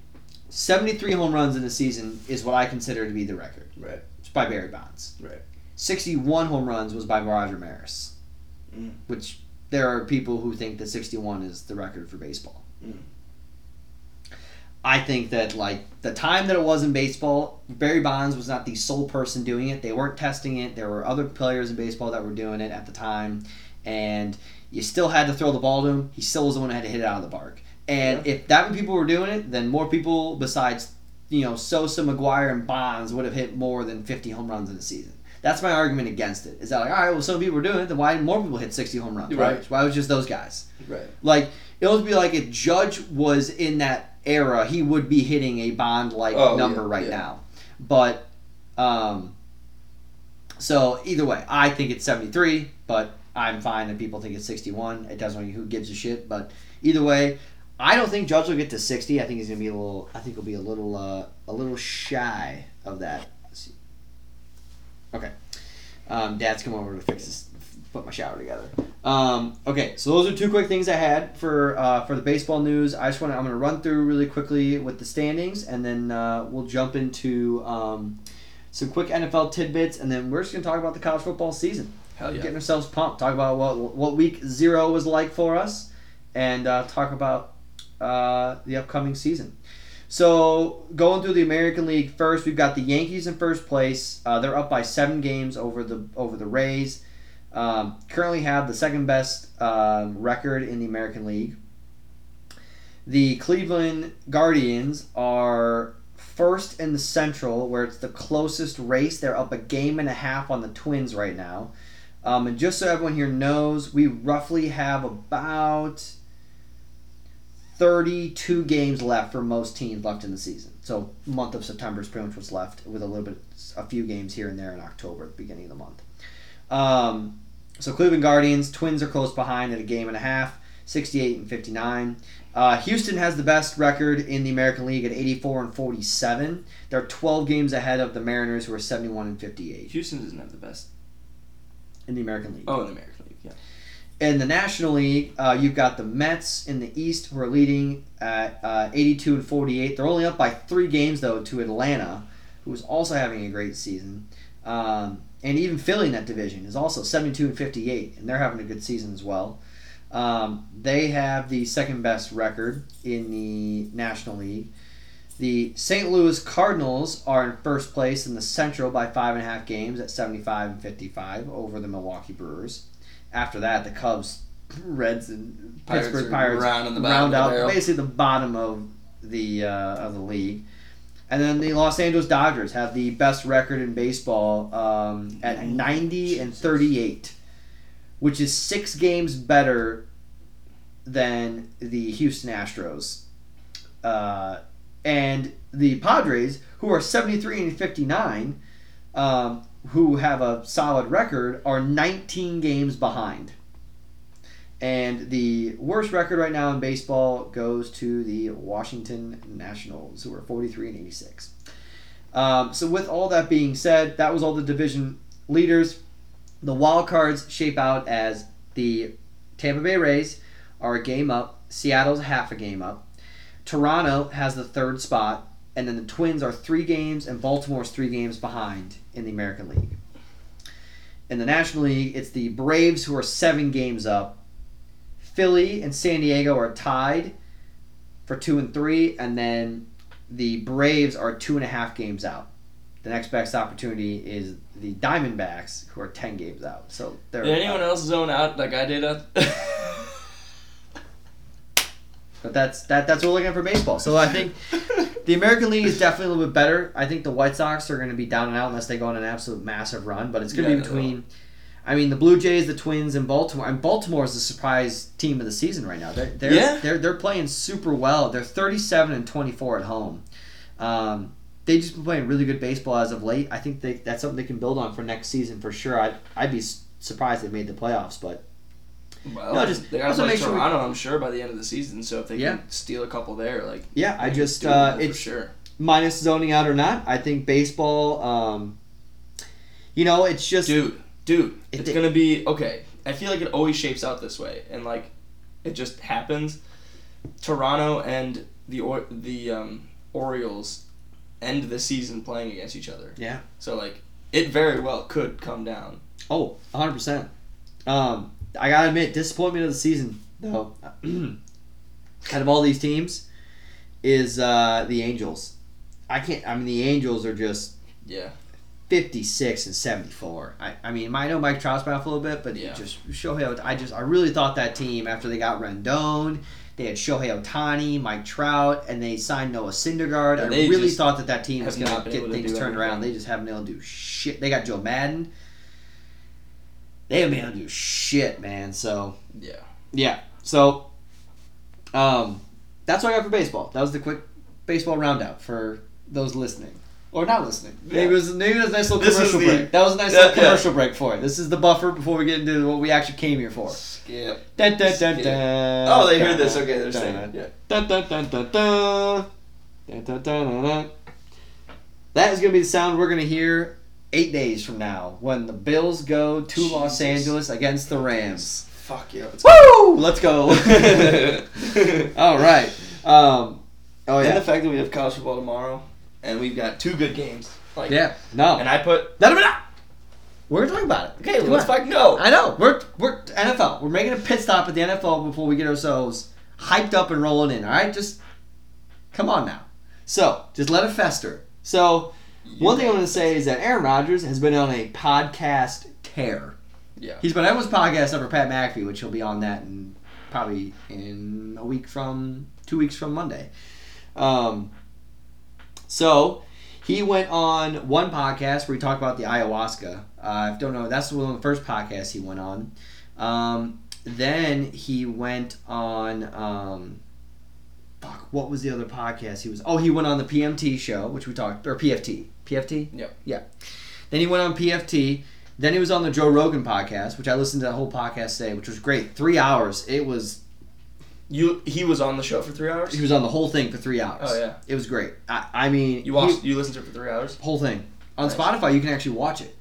[SPEAKER 1] 73 home runs in a season is what I consider to be the record.
[SPEAKER 2] right.
[SPEAKER 1] It's by Barry Bonds.
[SPEAKER 2] Right.
[SPEAKER 1] 61 home runs was by Roger Maris,
[SPEAKER 2] Mm.
[SPEAKER 1] which there are people who think that 61 is the record for baseball.
[SPEAKER 2] Mm.
[SPEAKER 1] I think that like the time that it was in baseball, Barry Bonds was not the sole person doing it. They weren't testing it. There were other players in baseball that were doing it at the time, and you still had to throw the ball to him. He still was the one that had to hit it out of the park. And if that many people were doing it, then more people besides you know Sosa, McGwire, and Bonds would have hit more than 50 home runs in a season. That's my argument against it. Is that like, all right, well, some people were doing it, then why didn't more people hit 60 home runs? Why,
[SPEAKER 2] Right.
[SPEAKER 1] why was it just those guys?
[SPEAKER 2] Right.
[SPEAKER 1] Like it would be like if Judge was in that era, he would be hitting a Bond like
[SPEAKER 2] Oh,
[SPEAKER 1] number
[SPEAKER 2] yeah,
[SPEAKER 1] right
[SPEAKER 2] yeah.
[SPEAKER 1] now. But um, so either way, I think it's 73, but I'm fine that people think it's 61. It doesn't really who gives a shit. But either way, I don't think Judge will get to 60. I think he's gonna be a little. I think he'll be a little uh, a little shy of that. Okay, um, Dad's come over to fix this, put my shower together. Um, okay, so those are two quick things I had for uh, for the baseball news. I just want to I'm going to run through really quickly with the standings, and then uh, we'll jump into um, some quick NFL tidbits, and then we're just going to talk about the college football season.
[SPEAKER 2] Hell yeah.
[SPEAKER 1] Getting ourselves pumped. Talk about what what week zero was like for us, and uh, talk about uh, the upcoming season. So going through the American League first, we've got the Yankees in first place. Uh, they're up by seven games over the over the Rays. Um, currently have the second best um, record in the American League. The Cleveland Guardians are first in the Central, where it's the closest race. They're up a game and a half on the Twins right now. Um, and just so everyone here knows, we roughly have about 32 games left for most teams left in the season. So month of September is pretty much what's left, with a little bit, a few games here and there in October at the beginning of the month. Um, so Cleveland Guardians, Twins are close behind at a game and a half, 68 and 59. Uh, Houston has the best record in the American League at 84 and 47. They're 12 games ahead of the Mariners, who are 71 and 58
[SPEAKER 2] Houston doesn't have the best.
[SPEAKER 1] in the American League.
[SPEAKER 2] Oh, in the American.
[SPEAKER 1] In the National League, uh, you've got the Mets in the East who are leading at uh, 82 and 48. They're only up by three games, though, to Atlanta, who is also having a great season. Um, and even Philly in that division is also 72 and 58, and they're having a good season as well. Um, they have the second best record in the National League. The St. Louis Cardinals are in first place in the Central by five and a half games at 75 and 55 over the Milwaukee Brewers. After that, the Cubs, Reds, and
[SPEAKER 2] Pirates
[SPEAKER 1] Pittsburgh
[SPEAKER 2] are
[SPEAKER 1] Pirates
[SPEAKER 2] rounding the
[SPEAKER 1] round
[SPEAKER 2] of the
[SPEAKER 1] out basically the bottom of the uh, of the league. And then the Los Angeles Dodgers have the best record in baseball um, at 90 and 38, which is six games better than the Houston Astros. Uh, and the Padres, who are 73 and 59, um, who have a solid record, are 19 games behind. And the worst record right now in baseball goes to the Washington Nationals, who are 43 and 86. Um, so, with all that being said, that was all the division leaders. The wild cards shape out as the Tampa Bay Rays are a game up, Seattle's half a game up, Toronto has the third spot, and then the Twins are three games, and Baltimore's three games behind in the American League. In the National League, it's the Braves who are seven games up. Philly and San Diego are tied for two and three, and then the Braves are two and a half games out. The next best opportunity is the Diamondbacks, who are ten games out. So they're
[SPEAKER 2] Did anyone else zone out like I did?
[SPEAKER 1] But that's that. That's what we're looking at for baseball. So I think the American League is definitely a little bit better. I think the White Sox are going to be down and out unless they go on an absolute massive run. But it's going to
[SPEAKER 2] Yeah,
[SPEAKER 1] be between. I mean, the Blue Jays, the Twins, and Baltimore. And Baltimore is the surprise team of the season right now. They're they're
[SPEAKER 2] Yeah.
[SPEAKER 1] they're, they're playing super well. They're thirty-seven and twenty-four at home. Um, they just been playing really good baseball as of late. I think they, that's something they can build on for next season for sure. I'd, I'd be surprised they made the playoffs, but
[SPEAKER 2] well,
[SPEAKER 1] No, just-
[SPEAKER 2] they gotta
[SPEAKER 1] also
[SPEAKER 2] play
[SPEAKER 1] make sure we-
[SPEAKER 2] Toronto, I'm sure, by the end of the season. So if they
[SPEAKER 1] Yeah.
[SPEAKER 2] can steal a couple there, like
[SPEAKER 1] yeah, I just uh, it's
[SPEAKER 2] sure.
[SPEAKER 1] minus zoning out or not. I think baseball, um, you know, it's just
[SPEAKER 2] Dude, dude,
[SPEAKER 1] It
[SPEAKER 2] it's gonna be okay. I feel like it always shapes out this way, and like it just happens. Toronto and the or- the um, Orioles end the season playing against each other.
[SPEAKER 1] Yeah.
[SPEAKER 2] So like it very well could come down.
[SPEAKER 1] oh, 100 percent. Um, I gotta admit, disappointment of the season though, out of all these teams, is uh, the Angels. I can't. I mean, the Angels are just
[SPEAKER 2] Yeah.
[SPEAKER 1] 56 and 74. I, I mean, I know Mike Trout's been off a little bit, but
[SPEAKER 2] Yeah.
[SPEAKER 1] just Shohei. I just I really thought that team after they got Rendon, they had Shohei Ohtani, Mike Trout, and they signed Noah Syndergaard. I really
[SPEAKER 2] just
[SPEAKER 1] thought that that team was going to get things turned around. They just haven't been able to do shit. They got Joe Maddon. They haven't been able to do shit, man. So
[SPEAKER 2] Yeah.
[SPEAKER 1] yeah. So, um, that's what I got for baseball. That was the quick baseball roundup for those listening or not listening. Maybe it was maybe it was a nice little
[SPEAKER 2] This
[SPEAKER 1] commercial
[SPEAKER 2] the-
[SPEAKER 1] break. That was a nice
[SPEAKER 2] Yeah,
[SPEAKER 1] little
[SPEAKER 2] yeah.
[SPEAKER 1] commercial break for it. This is the buffer before we get into what we actually came here for.
[SPEAKER 2] Skip.
[SPEAKER 1] Dun, dun, dun,
[SPEAKER 2] Skip.
[SPEAKER 1] dun,
[SPEAKER 2] Oh, they heard this. Okay, they're saying it. Yeah.
[SPEAKER 1] Dun, dun, dun, dun, dun. Dun, dun, dun, dun, dun. That is going to be the sound we're going to hear eight days from now when the Bills go to Los Angeles against the Rams.
[SPEAKER 2] Fuck yeah. Let's
[SPEAKER 1] Woo! Let's go.
[SPEAKER 2] go.
[SPEAKER 1] All right. Um, oh
[SPEAKER 2] And the fact that we have college football tomorrow, and we've got two good games. Like,
[SPEAKER 1] Yeah. No.
[SPEAKER 2] And I put.
[SPEAKER 1] No, no, no. We're talking about it.
[SPEAKER 2] Okay,
[SPEAKER 1] Come
[SPEAKER 2] let's
[SPEAKER 1] on.
[SPEAKER 2] fucking go.
[SPEAKER 1] I know. We're we're NFL. We're making a pit stop at the NFL before we get ourselves hyped up and rolling in. All right, just come on now. So just let it fester. So one thing I'm going to say is that Aaron Rodgers has been on a podcast tear.
[SPEAKER 2] Yeah.
[SPEAKER 1] He's been on everyone's podcast for Pat McAfee, which he'll be on that in probably in a week from two weeks from Monday. Um, so he went on one podcast where he talked about the ayahuasca. Uh, I don't know. That's one of the first podcasts he went on. Um, then he went on. Um, fuck, what was the other podcast he was? Oh, he went on the PMT show, which we talked or PFT. PFT.
[SPEAKER 2] Yep.
[SPEAKER 1] Yeah. Then he went on PFT. Then he was on the Joe Rogan podcast, which I listened to the whole podcast today, which was great. Three hours. It was.
[SPEAKER 2] You he was on the show for three hours.
[SPEAKER 1] He was on the whole thing for three hours.
[SPEAKER 2] Oh yeah.
[SPEAKER 1] It was great. I, I mean,
[SPEAKER 2] You watched. you listened to it for three hours.
[SPEAKER 1] whole thing on
[SPEAKER 2] Nice.
[SPEAKER 1] Spotify. You can actually watch it.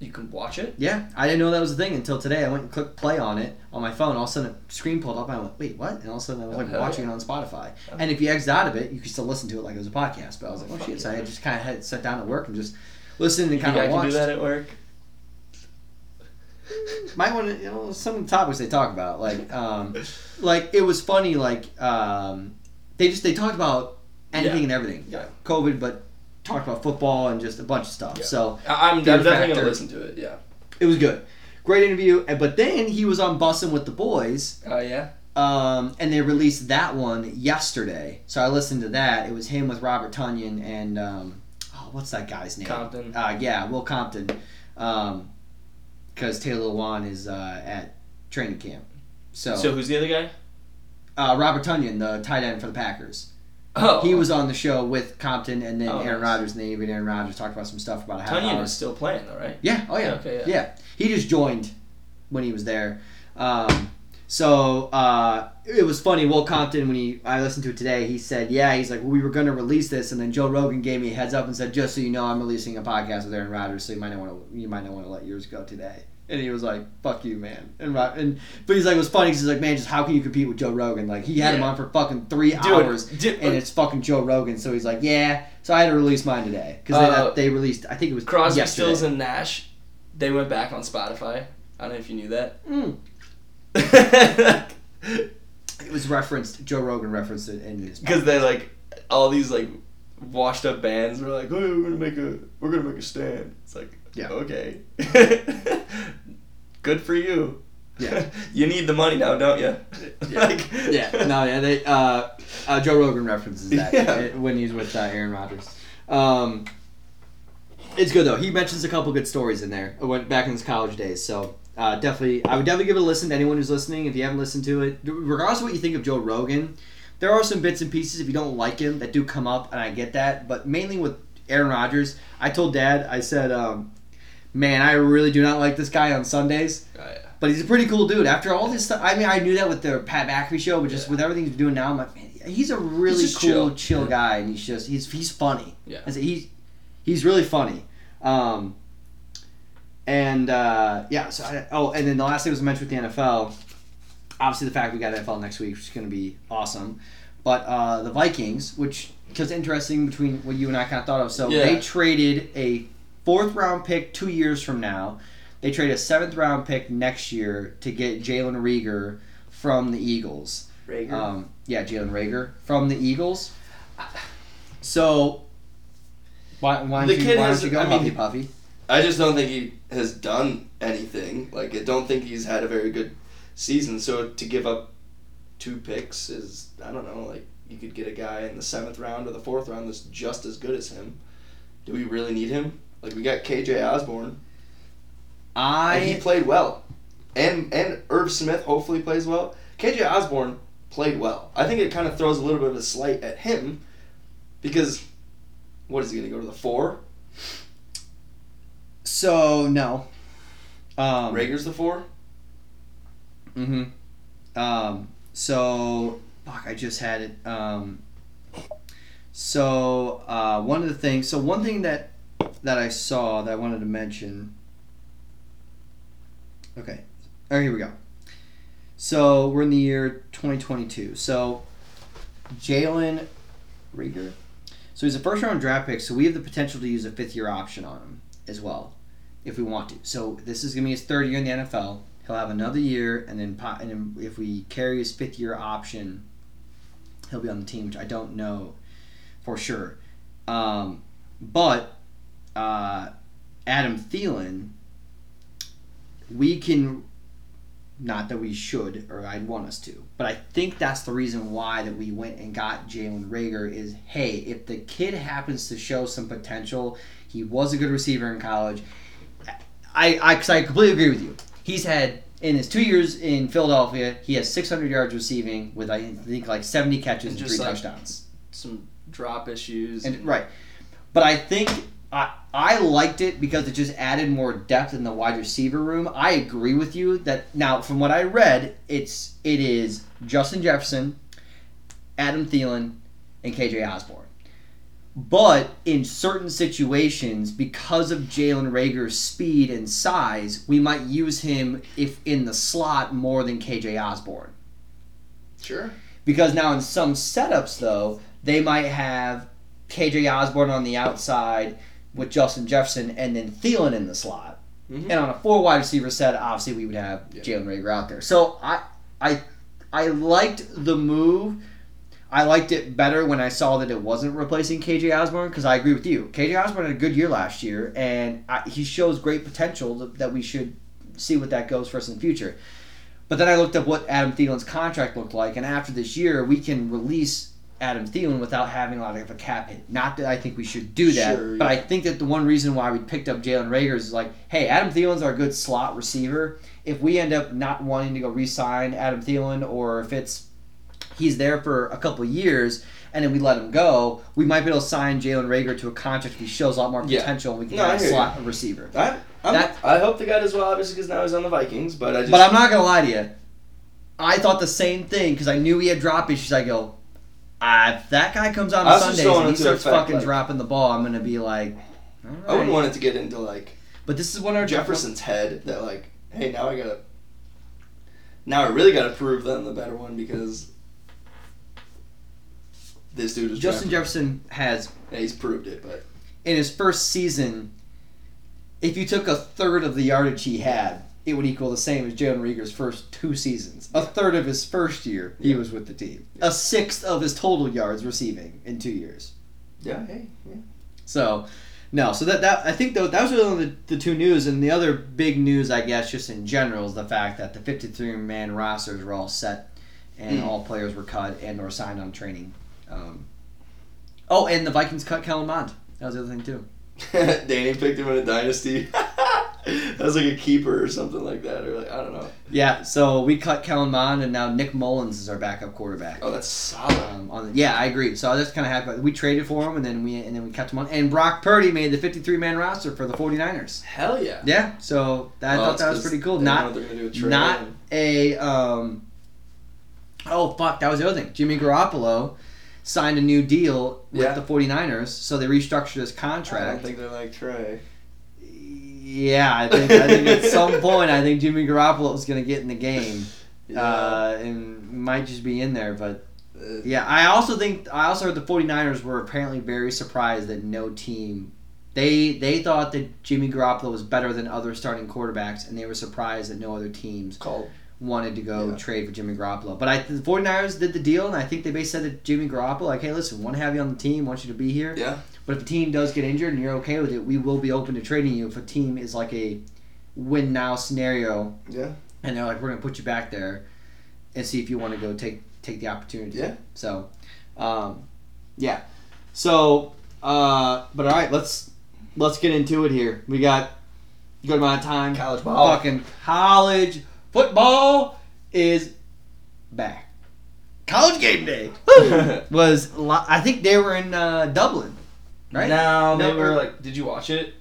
[SPEAKER 2] You can watch it.
[SPEAKER 1] Yeah, I didn't know that was a thing until today. I went and clicked play on it on my phone. All of a sudden, a screen pulled up. And I went, "Wait, what?" And all of a sudden, I was
[SPEAKER 2] Oh,
[SPEAKER 1] like
[SPEAKER 2] hell
[SPEAKER 1] watching
[SPEAKER 2] yeah.
[SPEAKER 1] it on Spotify.
[SPEAKER 2] Oh.
[SPEAKER 1] And if you exit out of it, you can still listen to it like it was a podcast. But I was
[SPEAKER 2] Oh,
[SPEAKER 1] like, "Oh
[SPEAKER 2] fuck
[SPEAKER 1] shit!" So. I just kind of had sat down at work and just listened and
[SPEAKER 2] You think
[SPEAKER 1] kind
[SPEAKER 2] I
[SPEAKER 1] of
[SPEAKER 2] can
[SPEAKER 1] watched.
[SPEAKER 2] do that at work?
[SPEAKER 1] might want to you know some of the topics they talk about like um like it was funny like um they just they talked about anything
[SPEAKER 2] Yeah.
[SPEAKER 1] and everything
[SPEAKER 2] Yeah.
[SPEAKER 1] covid but talked about football and just a bunch of stuff
[SPEAKER 2] Yeah.
[SPEAKER 1] so
[SPEAKER 2] I'm, I'm definitely
[SPEAKER 1] factor.
[SPEAKER 2] gonna listen to it. Yeah.
[SPEAKER 1] it was good great interview and- but then he was on bussing with the boys
[SPEAKER 2] Oh yeah.
[SPEAKER 1] um and they released that one yesterday so i listened to that it was him with Robert Tonyan and um oh what's that guy's name
[SPEAKER 2] Compton.
[SPEAKER 1] uh, yeah, Will Compton, because Taylor Lewan is uh, at training camp. So,
[SPEAKER 2] So who's the other guy?
[SPEAKER 1] uh, Robert Tonyan, the tight end for the Packers.
[SPEAKER 2] Oh,
[SPEAKER 1] He was on the show with Compton and then
[SPEAKER 2] Oh,
[SPEAKER 1] Aaron
[SPEAKER 2] nice.
[SPEAKER 1] Rodgers, and then even Aaron Rodgers talked about some stuff about half Tonyan
[SPEAKER 2] is still playing though, right?
[SPEAKER 1] Yeah. Oh yeah.
[SPEAKER 2] Okay, yeah.
[SPEAKER 1] yeah. He just joined when he was there. Um, so uh, it was funny. Will Compton, when he I listened to it today, he said, "Yeah, he's like, well, we were going to release this, and then Joe Rogan gave me a heads up and said, just so you know, I'm releasing a podcast with Aaron Rodgers, so you might not want to you might not want to let yours go today." And he was like, "Fuck you, man." And Ro- and but he's like, it was funny 'cause he's like, "Man, just how can you compete with Joe Rogan? Like he had him on for fucking three
[SPEAKER 2] Dude,
[SPEAKER 1] hours." And it's fucking Joe Rogan, so he's like, yeah. So I had to release mine today because
[SPEAKER 2] Uh,
[SPEAKER 1] they, they released. I think it was
[SPEAKER 2] Crosby,
[SPEAKER 1] yesterday.
[SPEAKER 2] Stills, and Nash, they went back on Spotify. I don't know if you knew that.
[SPEAKER 1] Mm. It was referenced. Joe Rogan referenced it in his.
[SPEAKER 2] Because they like all these like washed up bands were like, "Oh, we're gonna make a we're gonna make a stand." It's like,
[SPEAKER 1] Yeah.
[SPEAKER 2] okay, good for you.
[SPEAKER 1] Yeah.
[SPEAKER 2] you need the money now, don't you? like,
[SPEAKER 1] yeah, no, yeah, they. Uh, uh, Joe Rogan references that
[SPEAKER 2] Yeah.
[SPEAKER 1] uh, when he's with uh, Aaron Rodgers. Um, it's good though. He mentions a couple good stories in there. I went back in his college days, so uh, definitely, I would definitely give it a listen to anyone who's listening. If you haven't listened to it, regardless of what you think of Joe Rogan, there are some bits and pieces if you don't like him that do come up, and I get that. But mainly with Aaron Rodgers, I told Dad, I said, um, "Man, I really do not like this guy on Sundays."
[SPEAKER 2] Oh, yeah.
[SPEAKER 1] But he's a pretty cool dude. After all this stuff, I mean, I knew that with the Pat McAfee show, but just
[SPEAKER 2] Yeah.
[SPEAKER 1] with everything he's doing now, I'm like, man, he's a really
[SPEAKER 2] just
[SPEAKER 1] cool, chill,
[SPEAKER 2] chill.
[SPEAKER 1] guy, and he's just he's he's funny.
[SPEAKER 2] Yeah.
[SPEAKER 1] He's he's really funny. Um, and uh, yeah, so I, oh, and then the last thing was mentioned with the NFL. Obviously, the fact we got NFL next week, which is going to be awesome. But uh, the Vikings, which was interesting between what you and I kind of thought of. So
[SPEAKER 2] Yeah.
[SPEAKER 1] they traded a fourth round pick two years from now. They trade a seventh round pick next year to get Jalen Reagor from the Eagles.
[SPEAKER 2] Reagor.
[SPEAKER 1] Um, yeah, Jalen Reagor from the Eagles. So why, why don't
[SPEAKER 2] The
[SPEAKER 1] you,
[SPEAKER 2] kid
[SPEAKER 1] why
[SPEAKER 2] has-
[SPEAKER 1] don't you go
[SPEAKER 2] I mean,
[SPEAKER 1] Puffy?
[SPEAKER 2] I just don't think he has done anything. Like, I don't think he's had a very good season. So to give up two picks is, I don't know, like, you could get a guy in the seventh round or the fourth round that's just as good as him. Do we really need him? Like, we got KJ Osborn. and he played well. And and Irv Smith hopefully plays well. KJ Osborn played well. I think it kind of throws a little bit of a slight at him because what is he going to go to the four?
[SPEAKER 1] so no. Um,
[SPEAKER 2] Reagor's the four?
[SPEAKER 1] Mm-hmm. Um, so fuck, I just had it. Um, so uh, one of the things, so one thing that that I saw that I wanted to mention. Okay, oh here we go. So we're in the year 2022. So Jalen Reagor. So he's a first round draft pick. So we have the potential to use a fifth year option on him as well, if we want to. So this is gonna be his third year in the NFL. He'll have another year, and then and if we carry his fifth year option, he'll be on the team, which I don't know for sure. Um, but uh, Adam Thielen, we can. Not that we should, or I'd want us to, but I think that's the reason why that we went and got Jalen Reagor. Is hey, if the kid happens to show some potential, he was a good receiver in college. I I, cause I completely agree with you. He's had in his two years in Philadelphia, he has 600 yards receiving with I think like 70 catches
[SPEAKER 2] And
[SPEAKER 1] and, three
[SPEAKER 2] like-
[SPEAKER 1] touchdowns.
[SPEAKER 2] Some drop issues.
[SPEAKER 1] And right, but I think I I liked it because it just added more depth in the wide receiver room. I agree with you that now from what I read, it's it is Justin Jefferson, Adam Thielen, and KJ Osborn. But in certain situations, because of Jalen Reagor's speed and size, we might use him if in the slot more than KJ Osborn.
[SPEAKER 2] sure.
[SPEAKER 1] Because now in some setups though, they might have KJ Osborn on the outside with Justin Jefferson and then Thielen in the slot.
[SPEAKER 2] Mhm.
[SPEAKER 1] And on a four wide receiver set, obviously we would have
[SPEAKER 2] Yeah.
[SPEAKER 1] Jalen Reagor out there. So I I I liked the move. I liked it better when I saw that it wasn't replacing KJ Osborn because I agree with you. KJ Osborn had a good year last year, and I, he shows great potential that, that we should see what that goes for us in the future. But then I looked up what Adam Thielen's contract looked like, and after this year, we can release Adam Thielen without having a lot of a cap hit. Not that I think we should do that,
[SPEAKER 2] Sure,
[SPEAKER 1] but I think that the one reason why we picked up Jalen Reagor is like, hey, Adam Thielen's our good slot receiver. If we end up not wanting to go re-sign Adam Thielen, or if it's he's there for a couple years, and then we let him go, we might be able to sign Jalen Reagor to a contract if he shows a lot more
[SPEAKER 2] Yeah.
[SPEAKER 1] potential and we can
[SPEAKER 2] No, I
[SPEAKER 1] get a
[SPEAKER 2] hear you.
[SPEAKER 1] slot a receiver.
[SPEAKER 2] I,
[SPEAKER 1] That-
[SPEAKER 2] I hope the guy does well, obviously, because now he's on the Vikings. But I just.
[SPEAKER 1] But I'm not gonna lie to you. I thought the same thing because I knew he had drop issues. I go, ah, if that guy comes out on Sundays and he starts
[SPEAKER 2] effect,
[SPEAKER 1] fucking
[SPEAKER 2] like-
[SPEAKER 1] dropping the ball, I'm gonna be like, right.
[SPEAKER 2] I wouldn't want it to get into like
[SPEAKER 1] But this is of our
[SPEAKER 2] Jefferson's head that like, hey, now I gotta. Now I really gotta prove that I'm the better one because. This dude is
[SPEAKER 1] Justin. Jefferson has
[SPEAKER 2] Yeah, he's proved it, but
[SPEAKER 1] in his first season, if you took a third of the yardage he had, it would equal the same as Jalen Reagor's first two seasons. A third of his first year he
[SPEAKER 2] Yeah.
[SPEAKER 1] was with the team. A sixth of his total yards receiving in two years.
[SPEAKER 2] yeah, hey, yeah.
[SPEAKER 1] So, no. So that that I think though that was really the, the two news, and the other big news, I guess, just in general, is the fact that the 53 man rosters were all set, and
[SPEAKER 2] Mm.
[SPEAKER 1] all players were cut and or signed on training. Um, oh, and the Vikings cut Kellen Mond. That was the other thing too.
[SPEAKER 2] Danny picked him in a dynasty. that was like a keeper or something like that, or like I don't know.
[SPEAKER 1] Yeah. So we cut Kellen Mond, and now Nick Mullens is our backup quarterback.
[SPEAKER 2] Oh, that's solid.
[SPEAKER 1] Um, on the, yeah, I agree. So I was just kind of happy. We traded for him, and then we and then we kept him on. And Brock Purdy made the 53 man roster for the 49ers.
[SPEAKER 2] Hell yeah.
[SPEAKER 1] Yeah. So I
[SPEAKER 2] Well,
[SPEAKER 1] thought that was pretty cool. Not
[SPEAKER 2] what they're gonna do with
[SPEAKER 1] not a um oh fuck that was the other thing jimmy garoppolo signed a new deal with
[SPEAKER 2] Yeah.
[SPEAKER 1] the 49ers so they restructured his contract.
[SPEAKER 2] I don't think they're like Trey.
[SPEAKER 1] Yeah i think i think at some point i think jimmy garoppolo is going to get in the game
[SPEAKER 2] Yeah.
[SPEAKER 1] uh, and might just be in there but
[SPEAKER 2] Uh,
[SPEAKER 1] yeah i also think i also heard the 49ers were apparently very surprised that no team they they thought that jimmy garoppolo was better than other starting quarterbacks and they were surprised that no other teams
[SPEAKER 2] called.
[SPEAKER 1] wanted to go
[SPEAKER 2] Yeah.
[SPEAKER 1] trade for Jimmy Garoppolo. But I, the 49ers did the deal, and I think they basically said to Jimmy Garoppolo, like, hey, listen, want to have you on the team, want you to be here.
[SPEAKER 2] Yeah.
[SPEAKER 1] But if a team does get injured and you're okay with it, we will be open to trading you if a team is like a win now scenario,
[SPEAKER 2] Yeah.
[SPEAKER 1] and they're like, we're going to put you back there and see if you want to go take take the opportunity.
[SPEAKER 2] Yeah.
[SPEAKER 1] So, um, yeah. So, uh, but all right, let's let's get into it here. We got a good amount of time
[SPEAKER 2] College ball.
[SPEAKER 1] fucking college football is back. College game day was I think they were in uh, Dublin, right?
[SPEAKER 2] No, they
[SPEAKER 1] No,
[SPEAKER 2] were like. Did you watch it?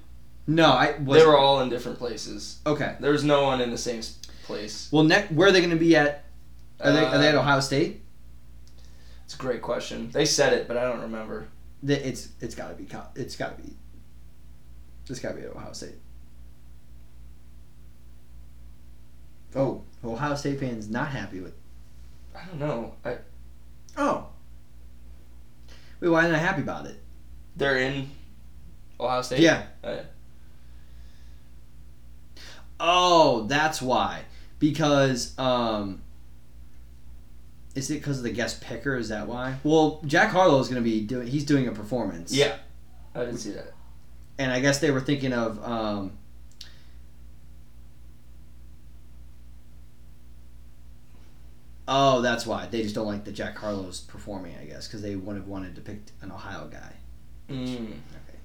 [SPEAKER 1] No, I was
[SPEAKER 2] they were all in different places.
[SPEAKER 1] okay.
[SPEAKER 2] There was no one in the same place.
[SPEAKER 1] Well, next, where are they going to be at? Are they, are they at
[SPEAKER 2] Uh,
[SPEAKER 1] Ohio State?
[SPEAKER 2] It's a great question. They said it, but I don't remember.
[SPEAKER 1] It's it's got to be it's got to be it's got to be at Ohio State. Oh, Ohio State fans not happy with.
[SPEAKER 2] I don't know. I,
[SPEAKER 1] Oh, wait, why not they happy about it?
[SPEAKER 2] They're in Ohio State.
[SPEAKER 1] Yeah.
[SPEAKER 2] Oh, yeah.
[SPEAKER 1] Oh, that's why. Because um is it because of the guest picker? Is that why? Well, Jack Harlow is going to be doing. He's doing a performance.
[SPEAKER 2] Yeah. I didn't see that.
[SPEAKER 1] And I guess they were thinking of. Um, oh, that's why they just don't like that Jack Harlow's performing. I guess because they would have wanted to pick an Ohio guy.
[SPEAKER 2] Mm.
[SPEAKER 1] Okay,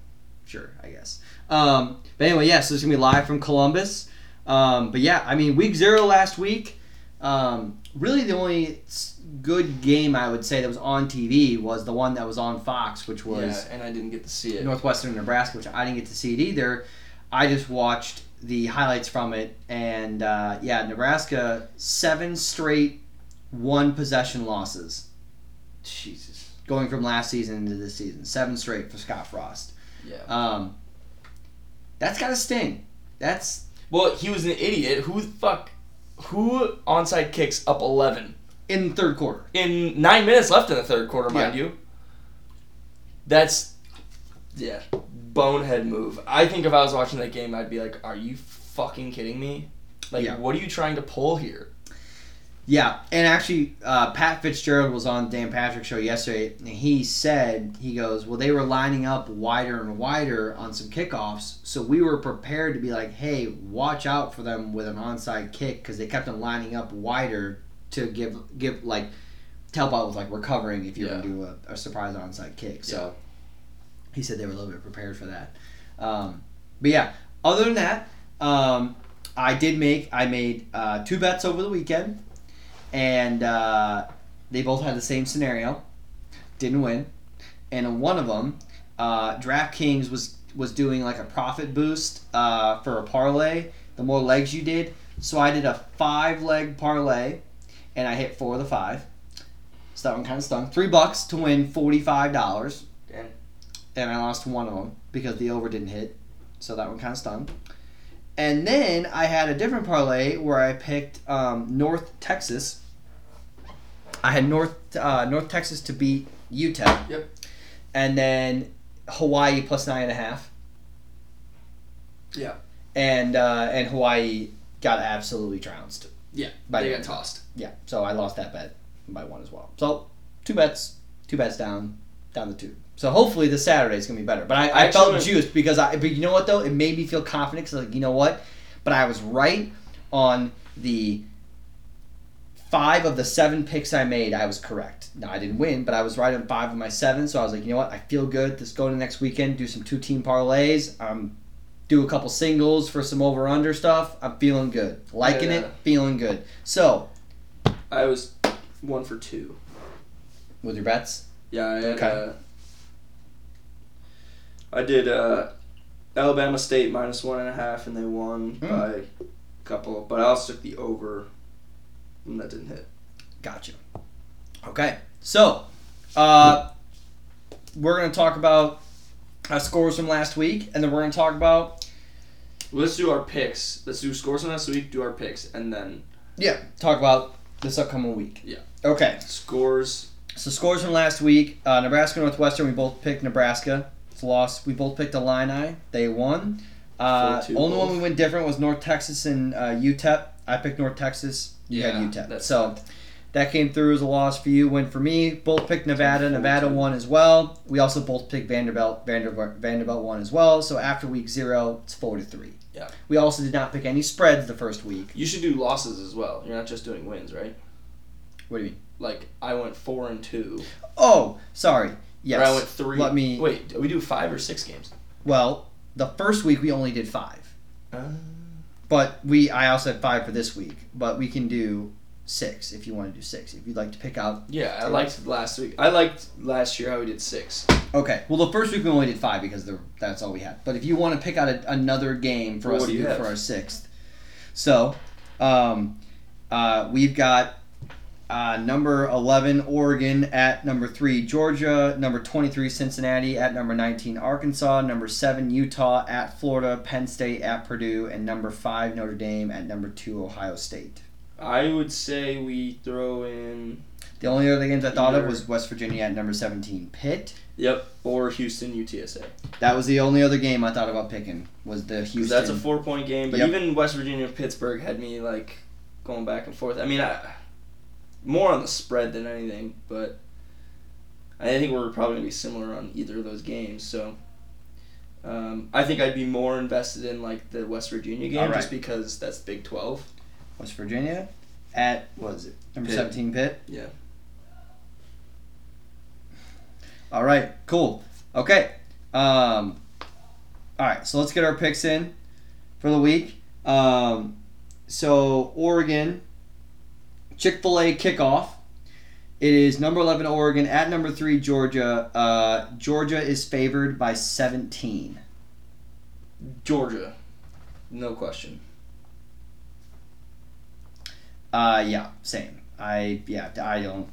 [SPEAKER 1] sure, I guess. Um, but anyway, yeah, so it's gonna be live from Columbus. Um, but yeah, I mean, week zero last week. Um, really, the only good game I would say that was on TV was the one that was on Fox, which was
[SPEAKER 2] yeah, and I didn't get to see it.
[SPEAKER 1] Northwestern Nebraska, which I didn't get to see it either. I just watched the highlights from it, and uh, yeah, Nebraska seven straight one possession losses
[SPEAKER 2] Jesus.
[SPEAKER 1] Going from last season into this season. Seven straight for Scott Frost.
[SPEAKER 2] Yeah.
[SPEAKER 1] Um, that's got to sting. That's
[SPEAKER 2] Well, he was an idiot. Who the fuck? Who onside kicks up eleven
[SPEAKER 1] in the third quarter.
[SPEAKER 2] in nine minutes left in the third quarter, mind
[SPEAKER 1] Yeah.
[SPEAKER 2] you? That's yeah, bonehead move. I think if I was watching that game, I'd be like, "Are you fucking kidding me? Like,
[SPEAKER 1] Yeah.
[SPEAKER 2] what are you trying to pull here?"
[SPEAKER 1] Yeah, and actually, uh, Pat Fitzgerald was on Dan Patrick's show yesterday, and he said he goes, "Well, they were lining up wider and wider on some kickoffs, so we were prepared to be like, hey, watch out for them with an onside kick because they kept them lining up wider to give give like to help out with like recovering if you're
[SPEAKER 2] Yeah.
[SPEAKER 1] gonna do a, a surprise onside kick." So he said they were a little bit prepared for that. Um, but yeah, other than that, um, I did make I made uh, two bets over the weekend and uh, they both had the same scenario. didn't win, and in one of them, uh, DraftKings was was doing like a profit boost uh, for a parlay. The more legs you did, so I did a five leg parlay, and I hit four of the five. So that one kind of stung. Three bucks to win forty five dollars. And I lost one of them because the over didn't hit, so that one kind of stung. And then I had a different parlay where I picked um, North Texas. I had North uh, North Texas to beat UTEP.
[SPEAKER 2] Yep.
[SPEAKER 1] And then Hawaii plus nine and a half.
[SPEAKER 2] Yeah.
[SPEAKER 1] And uh, and Hawaii got absolutely trounced.
[SPEAKER 2] Yeah.
[SPEAKER 1] By
[SPEAKER 2] they got tossed.
[SPEAKER 1] Yeah, so I lost that bet by one as well. So two bets, two bets down, down the two. So hopefully the Saturday is gonna be better. But I, I,
[SPEAKER 2] I
[SPEAKER 1] felt juiced because I. But you know what though, it made me feel confident because like you know what, but I was right on the five of the seven picks I made. I was correct. Now I didn't win, but I was right on five of my seven. So I was like, you know what, I feel good. Let's go to next weekend, do some two team parlays. Um, do a couple singles for some over under stuff. I'm feeling good, liking
[SPEAKER 2] Yeah.
[SPEAKER 1] it, feeling good. So
[SPEAKER 2] I was one for two.
[SPEAKER 1] with your bets.
[SPEAKER 2] Yeah, I had,
[SPEAKER 1] Okay.
[SPEAKER 2] uh, I did uh, Alabama State minus one and a half, and they won
[SPEAKER 1] Hmm.
[SPEAKER 2] by a couple. But I also took the over, and that didn't hit.
[SPEAKER 1] Gotcha. Okay, so uh, we're gonna talk about our scores from last week, and then we're gonna talk about
[SPEAKER 2] Well, let's do our picks. Let's do scores from last week. Do our picks, and then
[SPEAKER 1] yeah, talk about this upcoming week.
[SPEAKER 2] Yeah.
[SPEAKER 1] Okay,
[SPEAKER 2] scores.
[SPEAKER 1] so scores from last week: uh, Nebraska Northwestern. We both picked Nebraska. Loss. We both picked Illini. They won. Uh,
[SPEAKER 2] 4-2
[SPEAKER 1] only one we went different was North Texas and uh, UTEP. I picked North Texas. You
[SPEAKER 2] Yeah,
[SPEAKER 1] had UTEP. So that came through as a loss for you. Win for me. Both picked Nevada. Nevada won as well. We also both picked Vanderbilt. Vanderbilt, Vanderbilt won as well. So after week zero, it's four to three.
[SPEAKER 2] Yeah.
[SPEAKER 1] We also did not pick any spreads the first week.
[SPEAKER 2] You should do losses as well. You're not just doing wins, right?
[SPEAKER 1] What do you mean?
[SPEAKER 2] Like I went four and two.
[SPEAKER 1] Oh, sorry. Yes.
[SPEAKER 2] Or I went three.
[SPEAKER 1] Let me-
[SPEAKER 2] wait. Do we do five or six games?
[SPEAKER 1] Well, the first week we only did five, but we I also had five for this week. But we can do six if you want to do six. If you'd like to pick out.
[SPEAKER 2] yeah, I liked last week. I liked last year how we did six.
[SPEAKER 1] Okay. Well, the first week we only did five because the, that's all we had. But if you want to pick out a, another game for
[SPEAKER 2] Well,
[SPEAKER 1] us to
[SPEAKER 2] do
[SPEAKER 1] do for our sixth, so um, uh, we've got uh, number eleven Oregon at number three Georgia, number twenty three Cincinnati at number nineteen Arkansas, number seven Utah at Florida, Penn State at Purdue, and number five Notre Dame at number two Ohio State.
[SPEAKER 2] I would say we throw in.
[SPEAKER 1] The only other games I thought of was West Virginia at number seventeen Pitt.
[SPEAKER 2] Yep. Or Houston UTSA.
[SPEAKER 1] That was the only other game I thought about picking was the Houston.
[SPEAKER 2] that's a four point game. But
[SPEAKER 1] Yep.
[SPEAKER 2] even West Virginia Pittsburgh had me like going back and forth. I mean, I, more on the spread than anything, but I think we're probably gonna be similar on either of those games. So. Um, I think I'd be more invested in like the West Virginia game
[SPEAKER 1] right.
[SPEAKER 2] just because that's Big Twelve.
[SPEAKER 1] West Virginia at what is it? Number
[SPEAKER 2] Pitt.
[SPEAKER 1] seventeen Pitt.
[SPEAKER 2] Yeah.
[SPEAKER 1] All right, cool. Okay. Um, all right, so let's get our picks in for the week. Um, so Oregon, Chick Fil A kickoff. It is number eleven Oregon at number three Georgia. Uh, Georgia is favored by seventeen.
[SPEAKER 2] Georgia, no question.
[SPEAKER 1] Uh, yeah, same. I yeah, I don't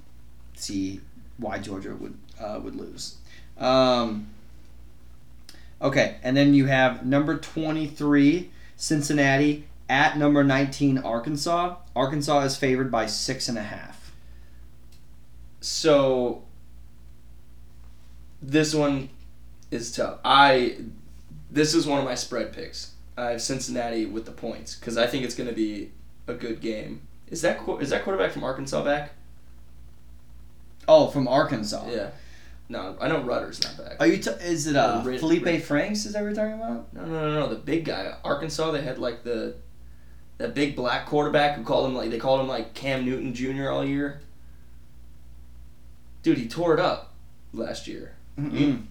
[SPEAKER 1] see why Georgia would uh, would lose. Um, okay, and then you have number twenty three Cincinnati at number nineteen Arkansas. Arkansas is favored by six and a half.
[SPEAKER 2] So this one is tough. I this is one of my spread picks. I have Cincinnati with the points because I think it's going to be a good game. Is that is that quarterback from Arkansas back?
[SPEAKER 1] Oh, from Arkansas.
[SPEAKER 2] Yeah. No, I know Rutter's not back.
[SPEAKER 1] Are you? T- is it uh, Felipe Franks? Is that what you're talking about?
[SPEAKER 2] No, no, no, no. The big guy, Arkansas. They had like the that big black quarterback who called him like they called him like Cam Newton Jr. all year. Dude, he tore it up last year.
[SPEAKER 1] Mm-mm.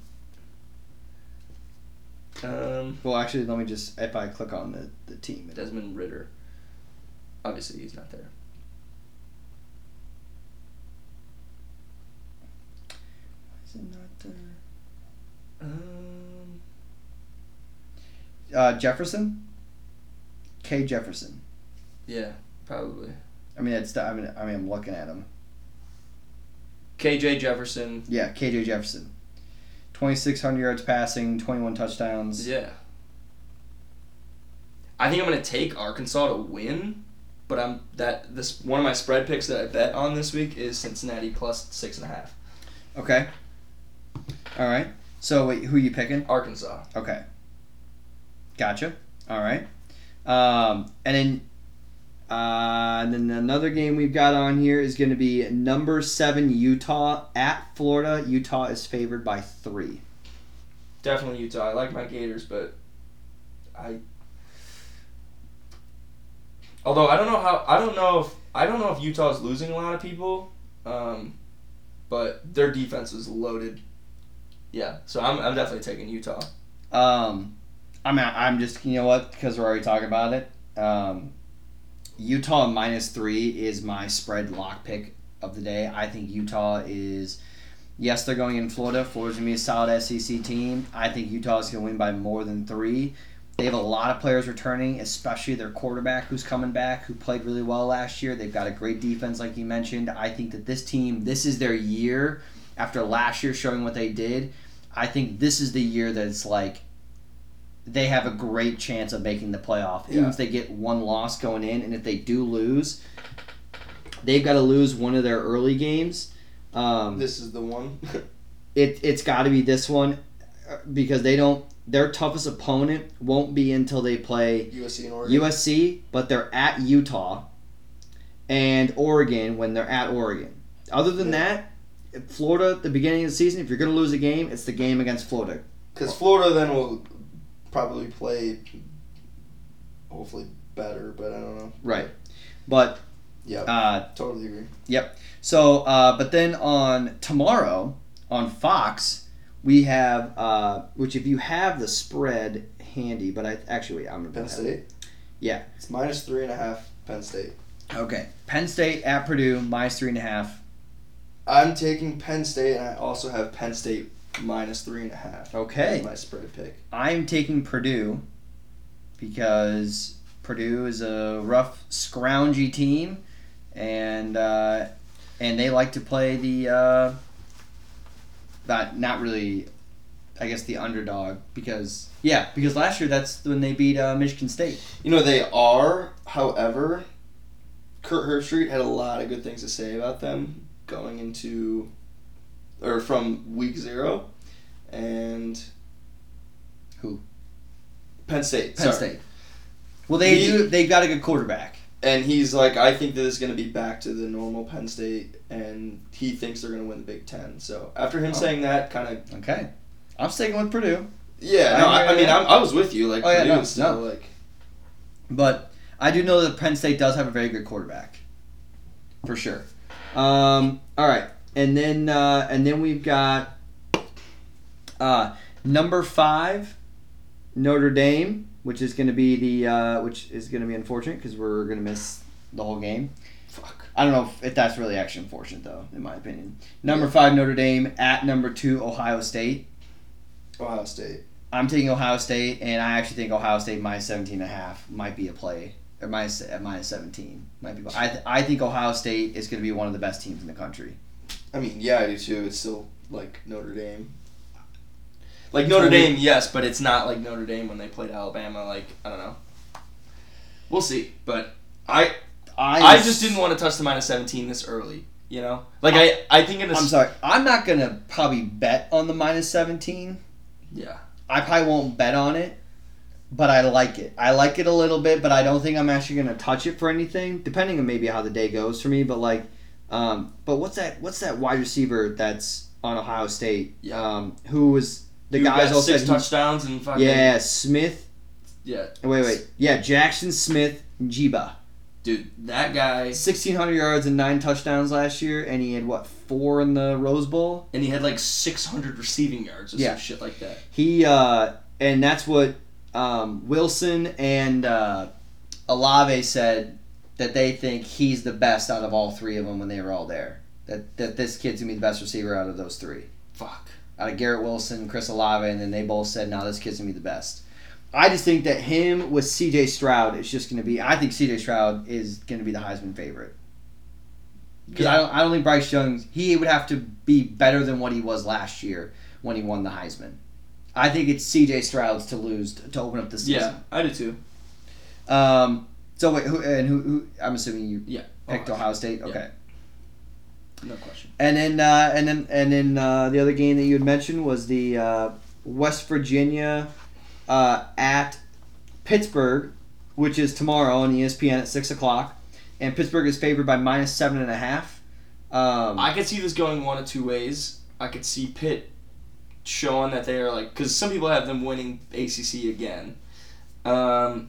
[SPEAKER 2] Um,
[SPEAKER 1] Well, actually, let me just if I click on the the team.
[SPEAKER 2] Desmond Ridder. Obviously, he's not there. Is it not there? Um,
[SPEAKER 1] Uh, Jefferson. K. Jefferson.
[SPEAKER 2] yeah, probably.
[SPEAKER 1] I mean, it's. I mean, I mean, I'm looking at him.
[SPEAKER 2] KJ Jefferson.
[SPEAKER 1] Yeah, KJ Jefferson. 2,600 yards passing, 21 touchdowns.
[SPEAKER 2] Yeah. I think I'm gonna take Arkansas to win, but I'm that this one of my spread picks that I bet on this week is Cincinnati plus six and a half.
[SPEAKER 1] Okay. All right. So, wait, who are you picking?
[SPEAKER 2] Arkansas.
[SPEAKER 1] Okay. Gotcha. All right. Um, and then, uh, and then another game we've got on here is going to be number seven Utah at Florida. Utah is favored by three.
[SPEAKER 2] Definitely Utah. I like my Gators, but I. Although I don't know how I don't know if I don't know if Utah is losing a lot of people, um, but their defense is loaded. Yeah, so I'm, I'm definitely taking Utah.
[SPEAKER 1] Um, I mean, I'm just you know what because we're already talking about it. Um, Utah minus three is my spread lock pick of the day. I think Utah is. Yes, they're going in Florida. Florida's gonna be a solid SEC team. I think Utah is gonna win by more than three. They have a lot of players returning, especially their quarterback who's coming back, who played really well last year. They've got a great defense, like you mentioned. I think that this team, this is their year after last year showing what they did. I think this is the year that it's like they have a great chance of making the playoff. Even
[SPEAKER 2] Yeah.
[SPEAKER 1] if they get one loss going in, and if they do lose, they've got to lose one of their early games. Um,
[SPEAKER 2] This is the one.
[SPEAKER 1] it it's got to be this one uh, because they don't. Their toughest opponent won't be until they play
[SPEAKER 2] USC and Oregon.
[SPEAKER 1] USC, but they're at Utah and Oregon when they're at Oregon. Other than that, Florida at the beginning of the season, if you're going to lose a game, it's the game against Florida.
[SPEAKER 2] Because Florida then will probably play, hopefully better, but I don't know.
[SPEAKER 1] Right. But
[SPEAKER 2] Yeah,
[SPEAKER 1] uh,
[SPEAKER 2] totally agree. Yep.
[SPEAKER 1] So uh, but then on tomorrow on Fox, we have uh, which if you have the spread handy, but I actually wait, I'm gonna
[SPEAKER 2] Penn State.
[SPEAKER 1] Yeah.
[SPEAKER 2] it's minus three and a half. Penn State.
[SPEAKER 1] Okay. Penn State at Purdue minus three and a half.
[SPEAKER 2] I'm taking Penn State, and I also have Penn State minus three and a half.
[SPEAKER 1] Okay.
[SPEAKER 2] My spread pick.
[SPEAKER 1] I'm taking Purdue because Purdue is a rough, scroungy team, and uh, and they like to play the uh, not not really, I guess the underdog because yeah because last year that's when they beat uh, Michigan State.
[SPEAKER 2] You know they are, however, Kirk Herbstreit had a lot of good things to say about them going into, or from week zero, and
[SPEAKER 1] Who?
[SPEAKER 2] Penn State.
[SPEAKER 1] Penn
[SPEAKER 2] sorry.
[SPEAKER 1] State. Well, they
[SPEAKER 2] He-
[SPEAKER 1] do. They've got a good quarterback.
[SPEAKER 2] And he's like, I think that it's going to be back to the normal Penn State, and he thinks they're going to win the Big Ten. So after him
[SPEAKER 1] Oh.
[SPEAKER 2] saying that, kind of,
[SPEAKER 1] Okay, I'm sticking with Purdue.
[SPEAKER 2] yeah, no, I, I mean, I'm, I was with you. Like,
[SPEAKER 1] Oh, yeah,
[SPEAKER 2] Purdue
[SPEAKER 1] no,
[SPEAKER 2] still
[SPEAKER 1] no.
[SPEAKER 2] like,
[SPEAKER 1] But I do know that Penn State does have a very good quarterback, for sure. Um, all right, and then uh, and then we've got uh, number five, Notre Dame, which is going to be the uh, which is going to be unfortunate because we're going to miss the whole game.
[SPEAKER 2] fuck.
[SPEAKER 1] I don't know if, if that's really actually unfortunate though, in my opinion. Number five, Notre Dame at number two, Ohio State.
[SPEAKER 2] Ohio State.
[SPEAKER 1] I'm taking Ohio State, and I actually think Ohio State minus 17 and a half might be a play. Or minus, minus 17 might be. I, th- I think Ohio State is going to be one of the best teams in the country.
[SPEAKER 2] I mean, yeah, I do too. It's still like Notre Dame. Like Notre. Dame, yes, but it's not like Notre Dame when they played Alabama. Like I don't know. We'll see, but I
[SPEAKER 1] I,
[SPEAKER 2] I just didn't want to touch the minus seventeen this early. You know, like I I think in a
[SPEAKER 1] I'm sorry. I'm not going to probably bet on the minus 17.
[SPEAKER 2] yeah
[SPEAKER 1] I probably won't bet on it, but I like it. I like it a little bit, but I don't think I'm actually going to touch it for anything, depending on maybe how the day goes for me. But like, um, but what's that? What's that wide receiver that's on Ohio State? Um, who was the
[SPEAKER 2] Who
[SPEAKER 1] guys all
[SPEAKER 2] six
[SPEAKER 1] said
[SPEAKER 2] touchdowns and fucking
[SPEAKER 1] Yeah, Smith.
[SPEAKER 2] yeah
[SPEAKER 1] Wait, wait. Yeah, Jackson Smith Jiba.
[SPEAKER 2] dude that guy
[SPEAKER 1] 1,600 yards and nine touchdowns last year, and he had, what, four in the Rose Bowl?
[SPEAKER 2] and he had like six hundred receiving yards or
[SPEAKER 1] Yeah.
[SPEAKER 2] some shit like that.
[SPEAKER 1] He, uh, and that's what um, Wilson and uh, Olave said that they think he's the best out of all three of them when they were all there. That, that this kid's going to be the best receiver out of those three.
[SPEAKER 2] Fuck.
[SPEAKER 1] out of Garrett Wilson, Chris Olave, and then they both said, "No, this kid's gonna be the best." I just think that him with C.J. Stroud is just gonna be. I think C.J. Stroud is gonna be the Heisman favorite because I don't. I don't think Bryce Young. He would have to be better than what he was last year when he won the Heisman. I think it's C.J. Stroud's to lose to open up the season. Yeah.
[SPEAKER 2] I do too.
[SPEAKER 1] Um. So wait, who and who? who I'm assuming you
[SPEAKER 2] Yeah.
[SPEAKER 1] picked Ohio State. Okay.
[SPEAKER 2] No question.
[SPEAKER 1] And then uh, and then and then uh, the other game that you had mentioned was the uh, West Virginia uh, at Pittsburgh, which is tomorrow on ESPN at six o'clock, and Pittsburgh is favored by minus seven and a half. Um,
[SPEAKER 2] I could see this going one of two ways. I could see Pitt showing that they are like because some people have them winning ACC again, um,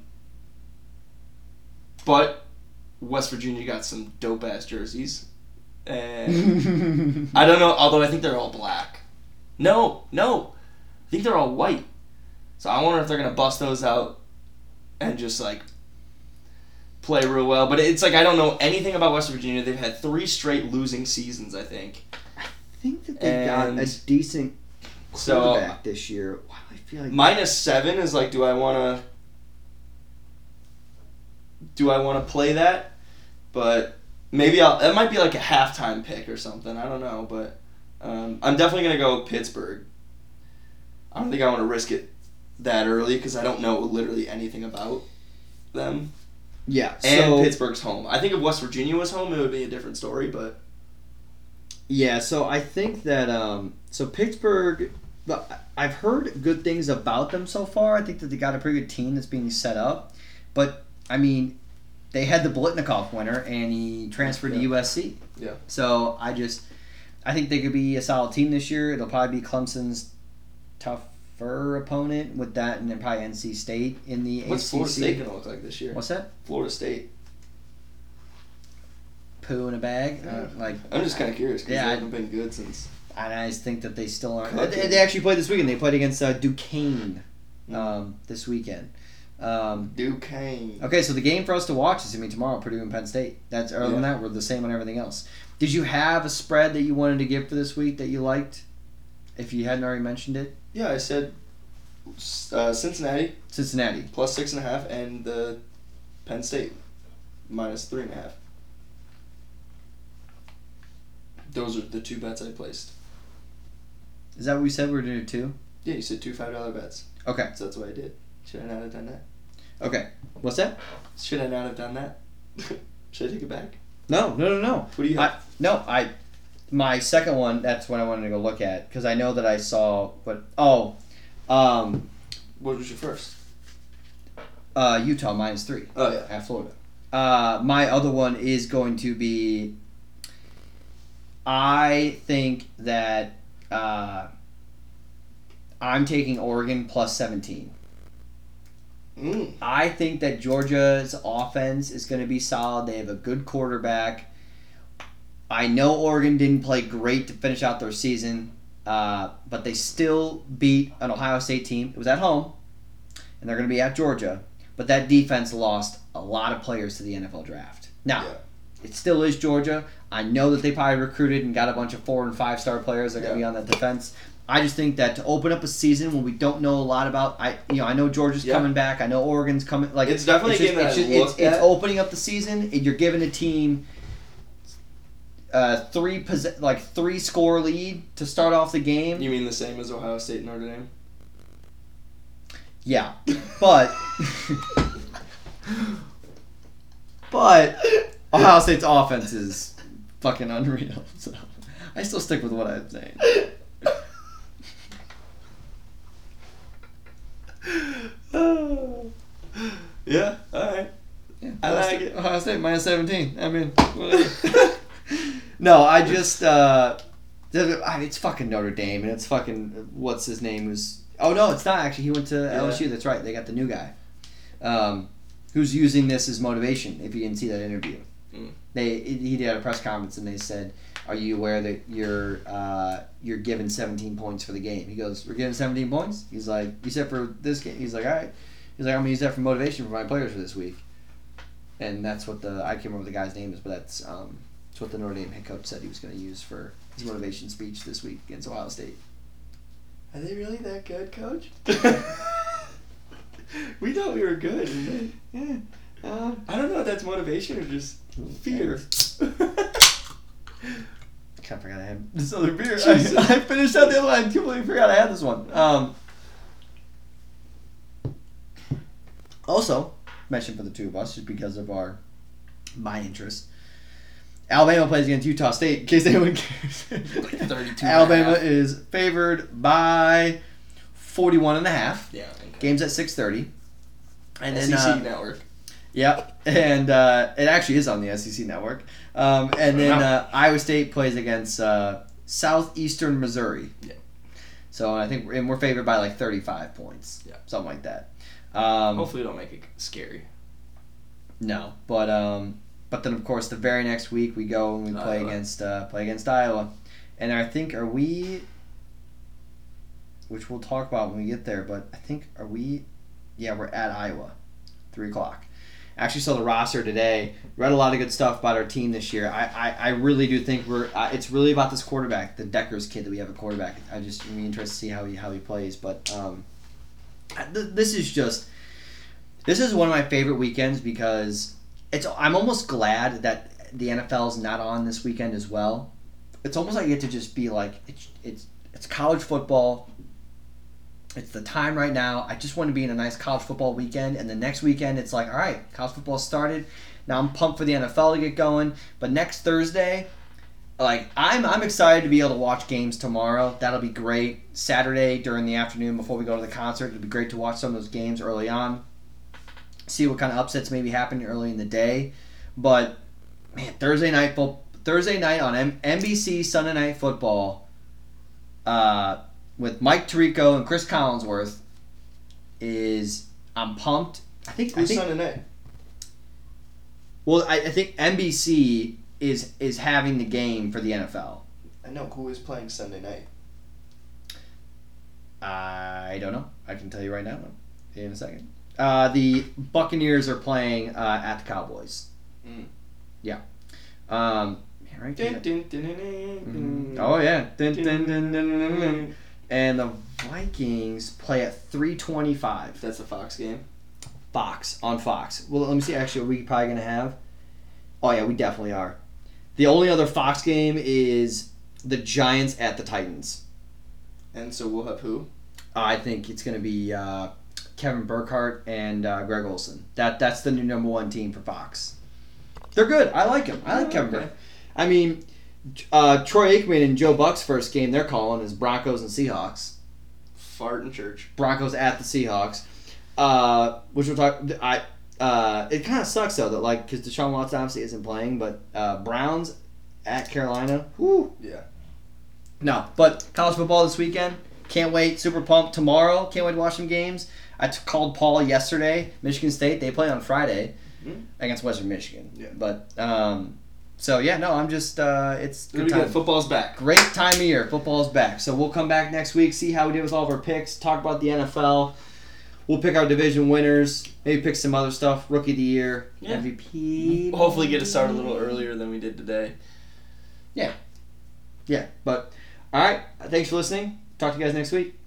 [SPEAKER 2] but West Virginia got some dope ass jerseys, and I don't know. Although I think they're all black. No, no, I think they're all white. So I wonder if they're gonna bust those out and just like play real well. But it's like I don't know anything about West Virginia. They've had three straight losing seasons, I think.
[SPEAKER 1] I think that they got a
[SPEAKER 2] And-
[SPEAKER 1] decent
[SPEAKER 2] So
[SPEAKER 1] quarterback this year. Why do I feel like
[SPEAKER 2] minus seven is like, do I want to? Do I want to play that? But maybe I'll. It might be like a halftime pick or something. I don't know, but um, I'm definitely gonna go Pittsburgh. I don't think I want to risk it that early because I don't know literally anything about them.
[SPEAKER 1] yeah?
[SPEAKER 2] And
[SPEAKER 1] so
[SPEAKER 2] Pittsburgh's home. I think if West Virginia was home, it would be a different story. But
[SPEAKER 1] Yeah, so I think that um, so Pittsburgh. I've heard good things about them so far. I think that they got a pretty good team that's being set up, but I mean, they had the Biletnikoff winner and he transferred to USC.
[SPEAKER 2] Yeah.
[SPEAKER 1] So I just, I think they could be a solid team this year. It'll probably be Clemson's tougher opponent with that, and then probably NC State in the ACC.
[SPEAKER 2] what's
[SPEAKER 1] ACC.
[SPEAKER 2] Florida State gonna look like this year?
[SPEAKER 1] What's that?
[SPEAKER 2] Florida State.
[SPEAKER 1] Poo in a bag?
[SPEAKER 2] Yeah.
[SPEAKER 1] Uh, like
[SPEAKER 2] I'm just kind of curious because
[SPEAKER 1] Yeah,
[SPEAKER 2] they
[SPEAKER 1] I-
[SPEAKER 2] haven't been good since.
[SPEAKER 1] And I just think that they still aren't. They, they actually played this weekend. They played against uh, Duquesne
[SPEAKER 2] Mm.
[SPEAKER 1] um, this weekend. Um,
[SPEAKER 2] Duquesne.
[SPEAKER 1] okay, so the game for us to watch is to be tomorrow, Purdue and Penn State. That's other than that, we're the same on everything else. Did you have a spread that you wanted to give for this week that you liked? If you hadn't already mentioned it,
[SPEAKER 2] Yeah, I said uh, Cincinnati
[SPEAKER 1] Cincinnati.
[SPEAKER 2] plus six and a half, and the Penn State minus three and a half. Those are the two bets I placed.
[SPEAKER 1] Is that what we said we were doing too?
[SPEAKER 2] Yeah, you said two five dollar bets,
[SPEAKER 1] Okay.
[SPEAKER 2] so that's what I did. Should I not have done that?
[SPEAKER 1] Okay. What's that?
[SPEAKER 2] Should I not have done that? Should I take it back?
[SPEAKER 1] No, no, no, no.
[SPEAKER 2] What do you
[SPEAKER 1] I,
[SPEAKER 2] have?
[SPEAKER 1] no, I. My second one. That's what I wanted to go look at because I know that I saw. But oh, um,
[SPEAKER 2] what was your first?
[SPEAKER 1] uh, Utah minus three.
[SPEAKER 2] Oh yeah.
[SPEAKER 1] at Florida. Uh, my other one is going to be. I think that uh, I'm taking Oregon plus 17.
[SPEAKER 2] Mm.
[SPEAKER 1] I think that Georgia's offense is going to be solid. They have a good quarterback. I know Oregon didn't play great to finish out their season, uh, but they still beat an Ohio State team. It was at home, and they're going to be at Georgia. But that defense lost a lot of players to the NFL draft. Now,
[SPEAKER 2] Yeah.
[SPEAKER 1] it still is Georgia. I know that they probably recruited and got a bunch of four and five star players that are going to be on that defense. I just think that to open up a season when we don't know a lot about, I you know I know Georgia's
[SPEAKER 2] Yeah.
[SPEAKER 1] coming back. I know Oregon's coming. Like
[SPEAKER 2] It's definitely a
[SPEAKER 1] just- it's, just- it's, it's opening up the season. and You're giving a team uh, three posi- like three score lead to start off the game.
[SPEAKER 2] You mean the same as Ohio State and Notre Dame?
[SPEAKER 1] Yeah, but but Ohio State's offense is fucking unreal. So I still stick with what I'm saying.
[SPEAKER 2] yeah. All right.
[SPEAKER 1] Yeah,
[SPEAKER 2] I
[SPEAKER 1] Ohio State,
[SPEAKER 2] it.
[SPEAKER 1] Ohio State minus seventeen. I mean, no, I just uh, the- I mean, it's fucking Notre Dame and it's fucking what's his name was. Oh no, it's not actually. He went to
[SPEAKER 2] Yeah.
[SPEAKER 1] LSU. That's right. They got the new guy, um, who's using this as motivation. If you didn't see that interview,
[SPEAKER 2] Mm.
[SPEAKER 1] they he did a press conference and they said, "Are you aware that you're uh, you're given 17 points for the game?" He goes, "We're given 17 points." He's like, "You said for this game." He's like, "All right." He's like, "I'm gonna use that for motivation for my players for this week." And that's what the I can't remember what the guy's name is, but that's um, that's what the Notre Dame head coach said he was going to use for his motivation speech this week against Ohio State.
[SPEAKER 2] Are they really that good, Coach? we thought we were good.
[SPEAKER 1] Yeah. Um,
[SPEAKER 2] I don't know if that's motivation or just fear.
[SPEAKER 1] I Can't forget I had this other beer. I, I finished out the other one. I completely forgot I had this one. Um, also, mentioned for the two of us, just because of our my interest. Alabama plays against Utah State. In case anyone cares,
[SPEAKER 2] 32
[SPEAKER 1] Alabama
[SPEAKER 2] and a half.
[SPEAKER 1] is favored by 41 and a half.
[SPEAKER 2] yeah.
[SPEAKER 1] Game's at 6:30. And then
[SPEAKER 2] SEC
[SPEAKER 1] uh,
[SPEAKER 2] network.
[SPEAKER 1] Yep, and uh, it actually is on the SEC network. Um, and then uh, Iowa State plays against uh, Southeastern Missouri.
[SPEAKER 2] Yeah.
[SPEAKER 1] So I think and we're favored by like 35 points.
[SPEAKER 2] Yeah.
[SPEAKER 1] Something like that. Um,
[SPEAKER 2] Hopefully, don't make it scary.
[SPEAKER 1] no, but um, but then of course the very next week we go and we play
[SPEAKER 2] Iowa.
[SPEAKER 1] against uh, play against Iowa, and I think are we, which we'll talk about when we get there. But I think are we, yeah, we're at Iowa, three o'clock. Actually saw the roster today. Read a lot of good stuff about our team this year. I, I, I really do think we're. Uh, it's really about this quarterback, the Dekkers kid that we have a quarterback. I just am interested to see how he how he plays. But um, Uh, this is just this is one of my favorite weekends because it's. I'm almost glad that the NFL is not on this weekend as well. It's almost like you get to just be like it's it's it's college football. It's the time right now. I just want to be in a nice college football weekend, and the next weekend it's like, all right, college football started. Now I'm pumped for the NFL to get going. But next Thursday, like I'm I'm excited to be able to watch games tomorrow. That'll be great. Saturday during the afternoon before we go to the concert, it'll be great to watch some of those games early on. See what kind of upsets maybe happen early in the day. But man, Thursday night fo- Thursday night on M- NBC Sunday Night Football, uh, with Mike Tirico and Cris Collinsworth, is I'm pumped. I think I think
[SPEAKER 2] Sunday night?
[SPEAKER 1] well I, I think NBC is is having the game for the NFL.
[SPEAKER 2] I know who is playing Sunday night.
[SPEAKER 1] I don't know. I can tell you right now in a second. Uh, the Buccaneers are playing uh, at the Cowboys.
[SPEAKER 2] Mm.
[SPEAKER 1] Yeah. Um, man, right
[SPEAKER 2] Dun, dun, dun,
[SPEAKER 1] Mhm. Oh yeah. And the Vikings play at 325.
[SPEAKER 2] That's a Fox game.
[SPEAKER 1] Fox on Fox. Well, let me see. Actually, are we probably gonna have? Oh yeah, we definitely are. The only other Fox game is the Giants at the Titans.
[SPEAKER 2] And so we'll have who?
[SPEAKER 1] I think it's gonna be uh, Kevin Burkhardt and uh, Greg Olsen. That that's the new number one team for Fox. They're good. I like him. I like
[SPEAKER 2] Oh,
[SPEAKER 1] Kevin
[SPEAKER 2] okay.
[SPEAKER 1] Burkhardt. I mean, uh, Troy Aikman and Joe Buck's first game they're calling is Broncos and Seahawks.
[SPEAKER 2] Fart in church.
[SPEAKER 1] Broncos at the Seahawks, uh, which we'll talk. I uh, it kind of sucks though that like because Deshaun Watson obviously isn't playing, but uh, Browns at Carolina. Whoo.
[SPEAKER 2] Yeah.
[SPEAKER 1] No, but college football this weekend. Can't wait. Super pumped tomorrow. Can't wait to watch some games. I t- called Paul yesterday. Michigan State. They play on Friday
[SPEAKER 2] Mhm.
[SPEAKER 1] against Western Michigan.
[SPEAKER 2] Yeah.
[SPEAKER 1] But um, so yeah, no, I'm just uh, it's good
[SPEAKER 2] good. Football's back.
[SPEAKER 1] Great time of year. Football's back. So we'll come back next week, see how we did with all of our picks, talk about the NFL. We'll pick our division winners, maybe pick some other stuff, rookie of the year,
[SPEAKER 2] Yeah.
[SPEAKER 1] MVP.
[SPEAKER 2] Hopefully, get it start a little earlier than we did today.
[SPEAKER 1] Yeah, yeah, but all right. Thanks for listening. Talk to you guys next week.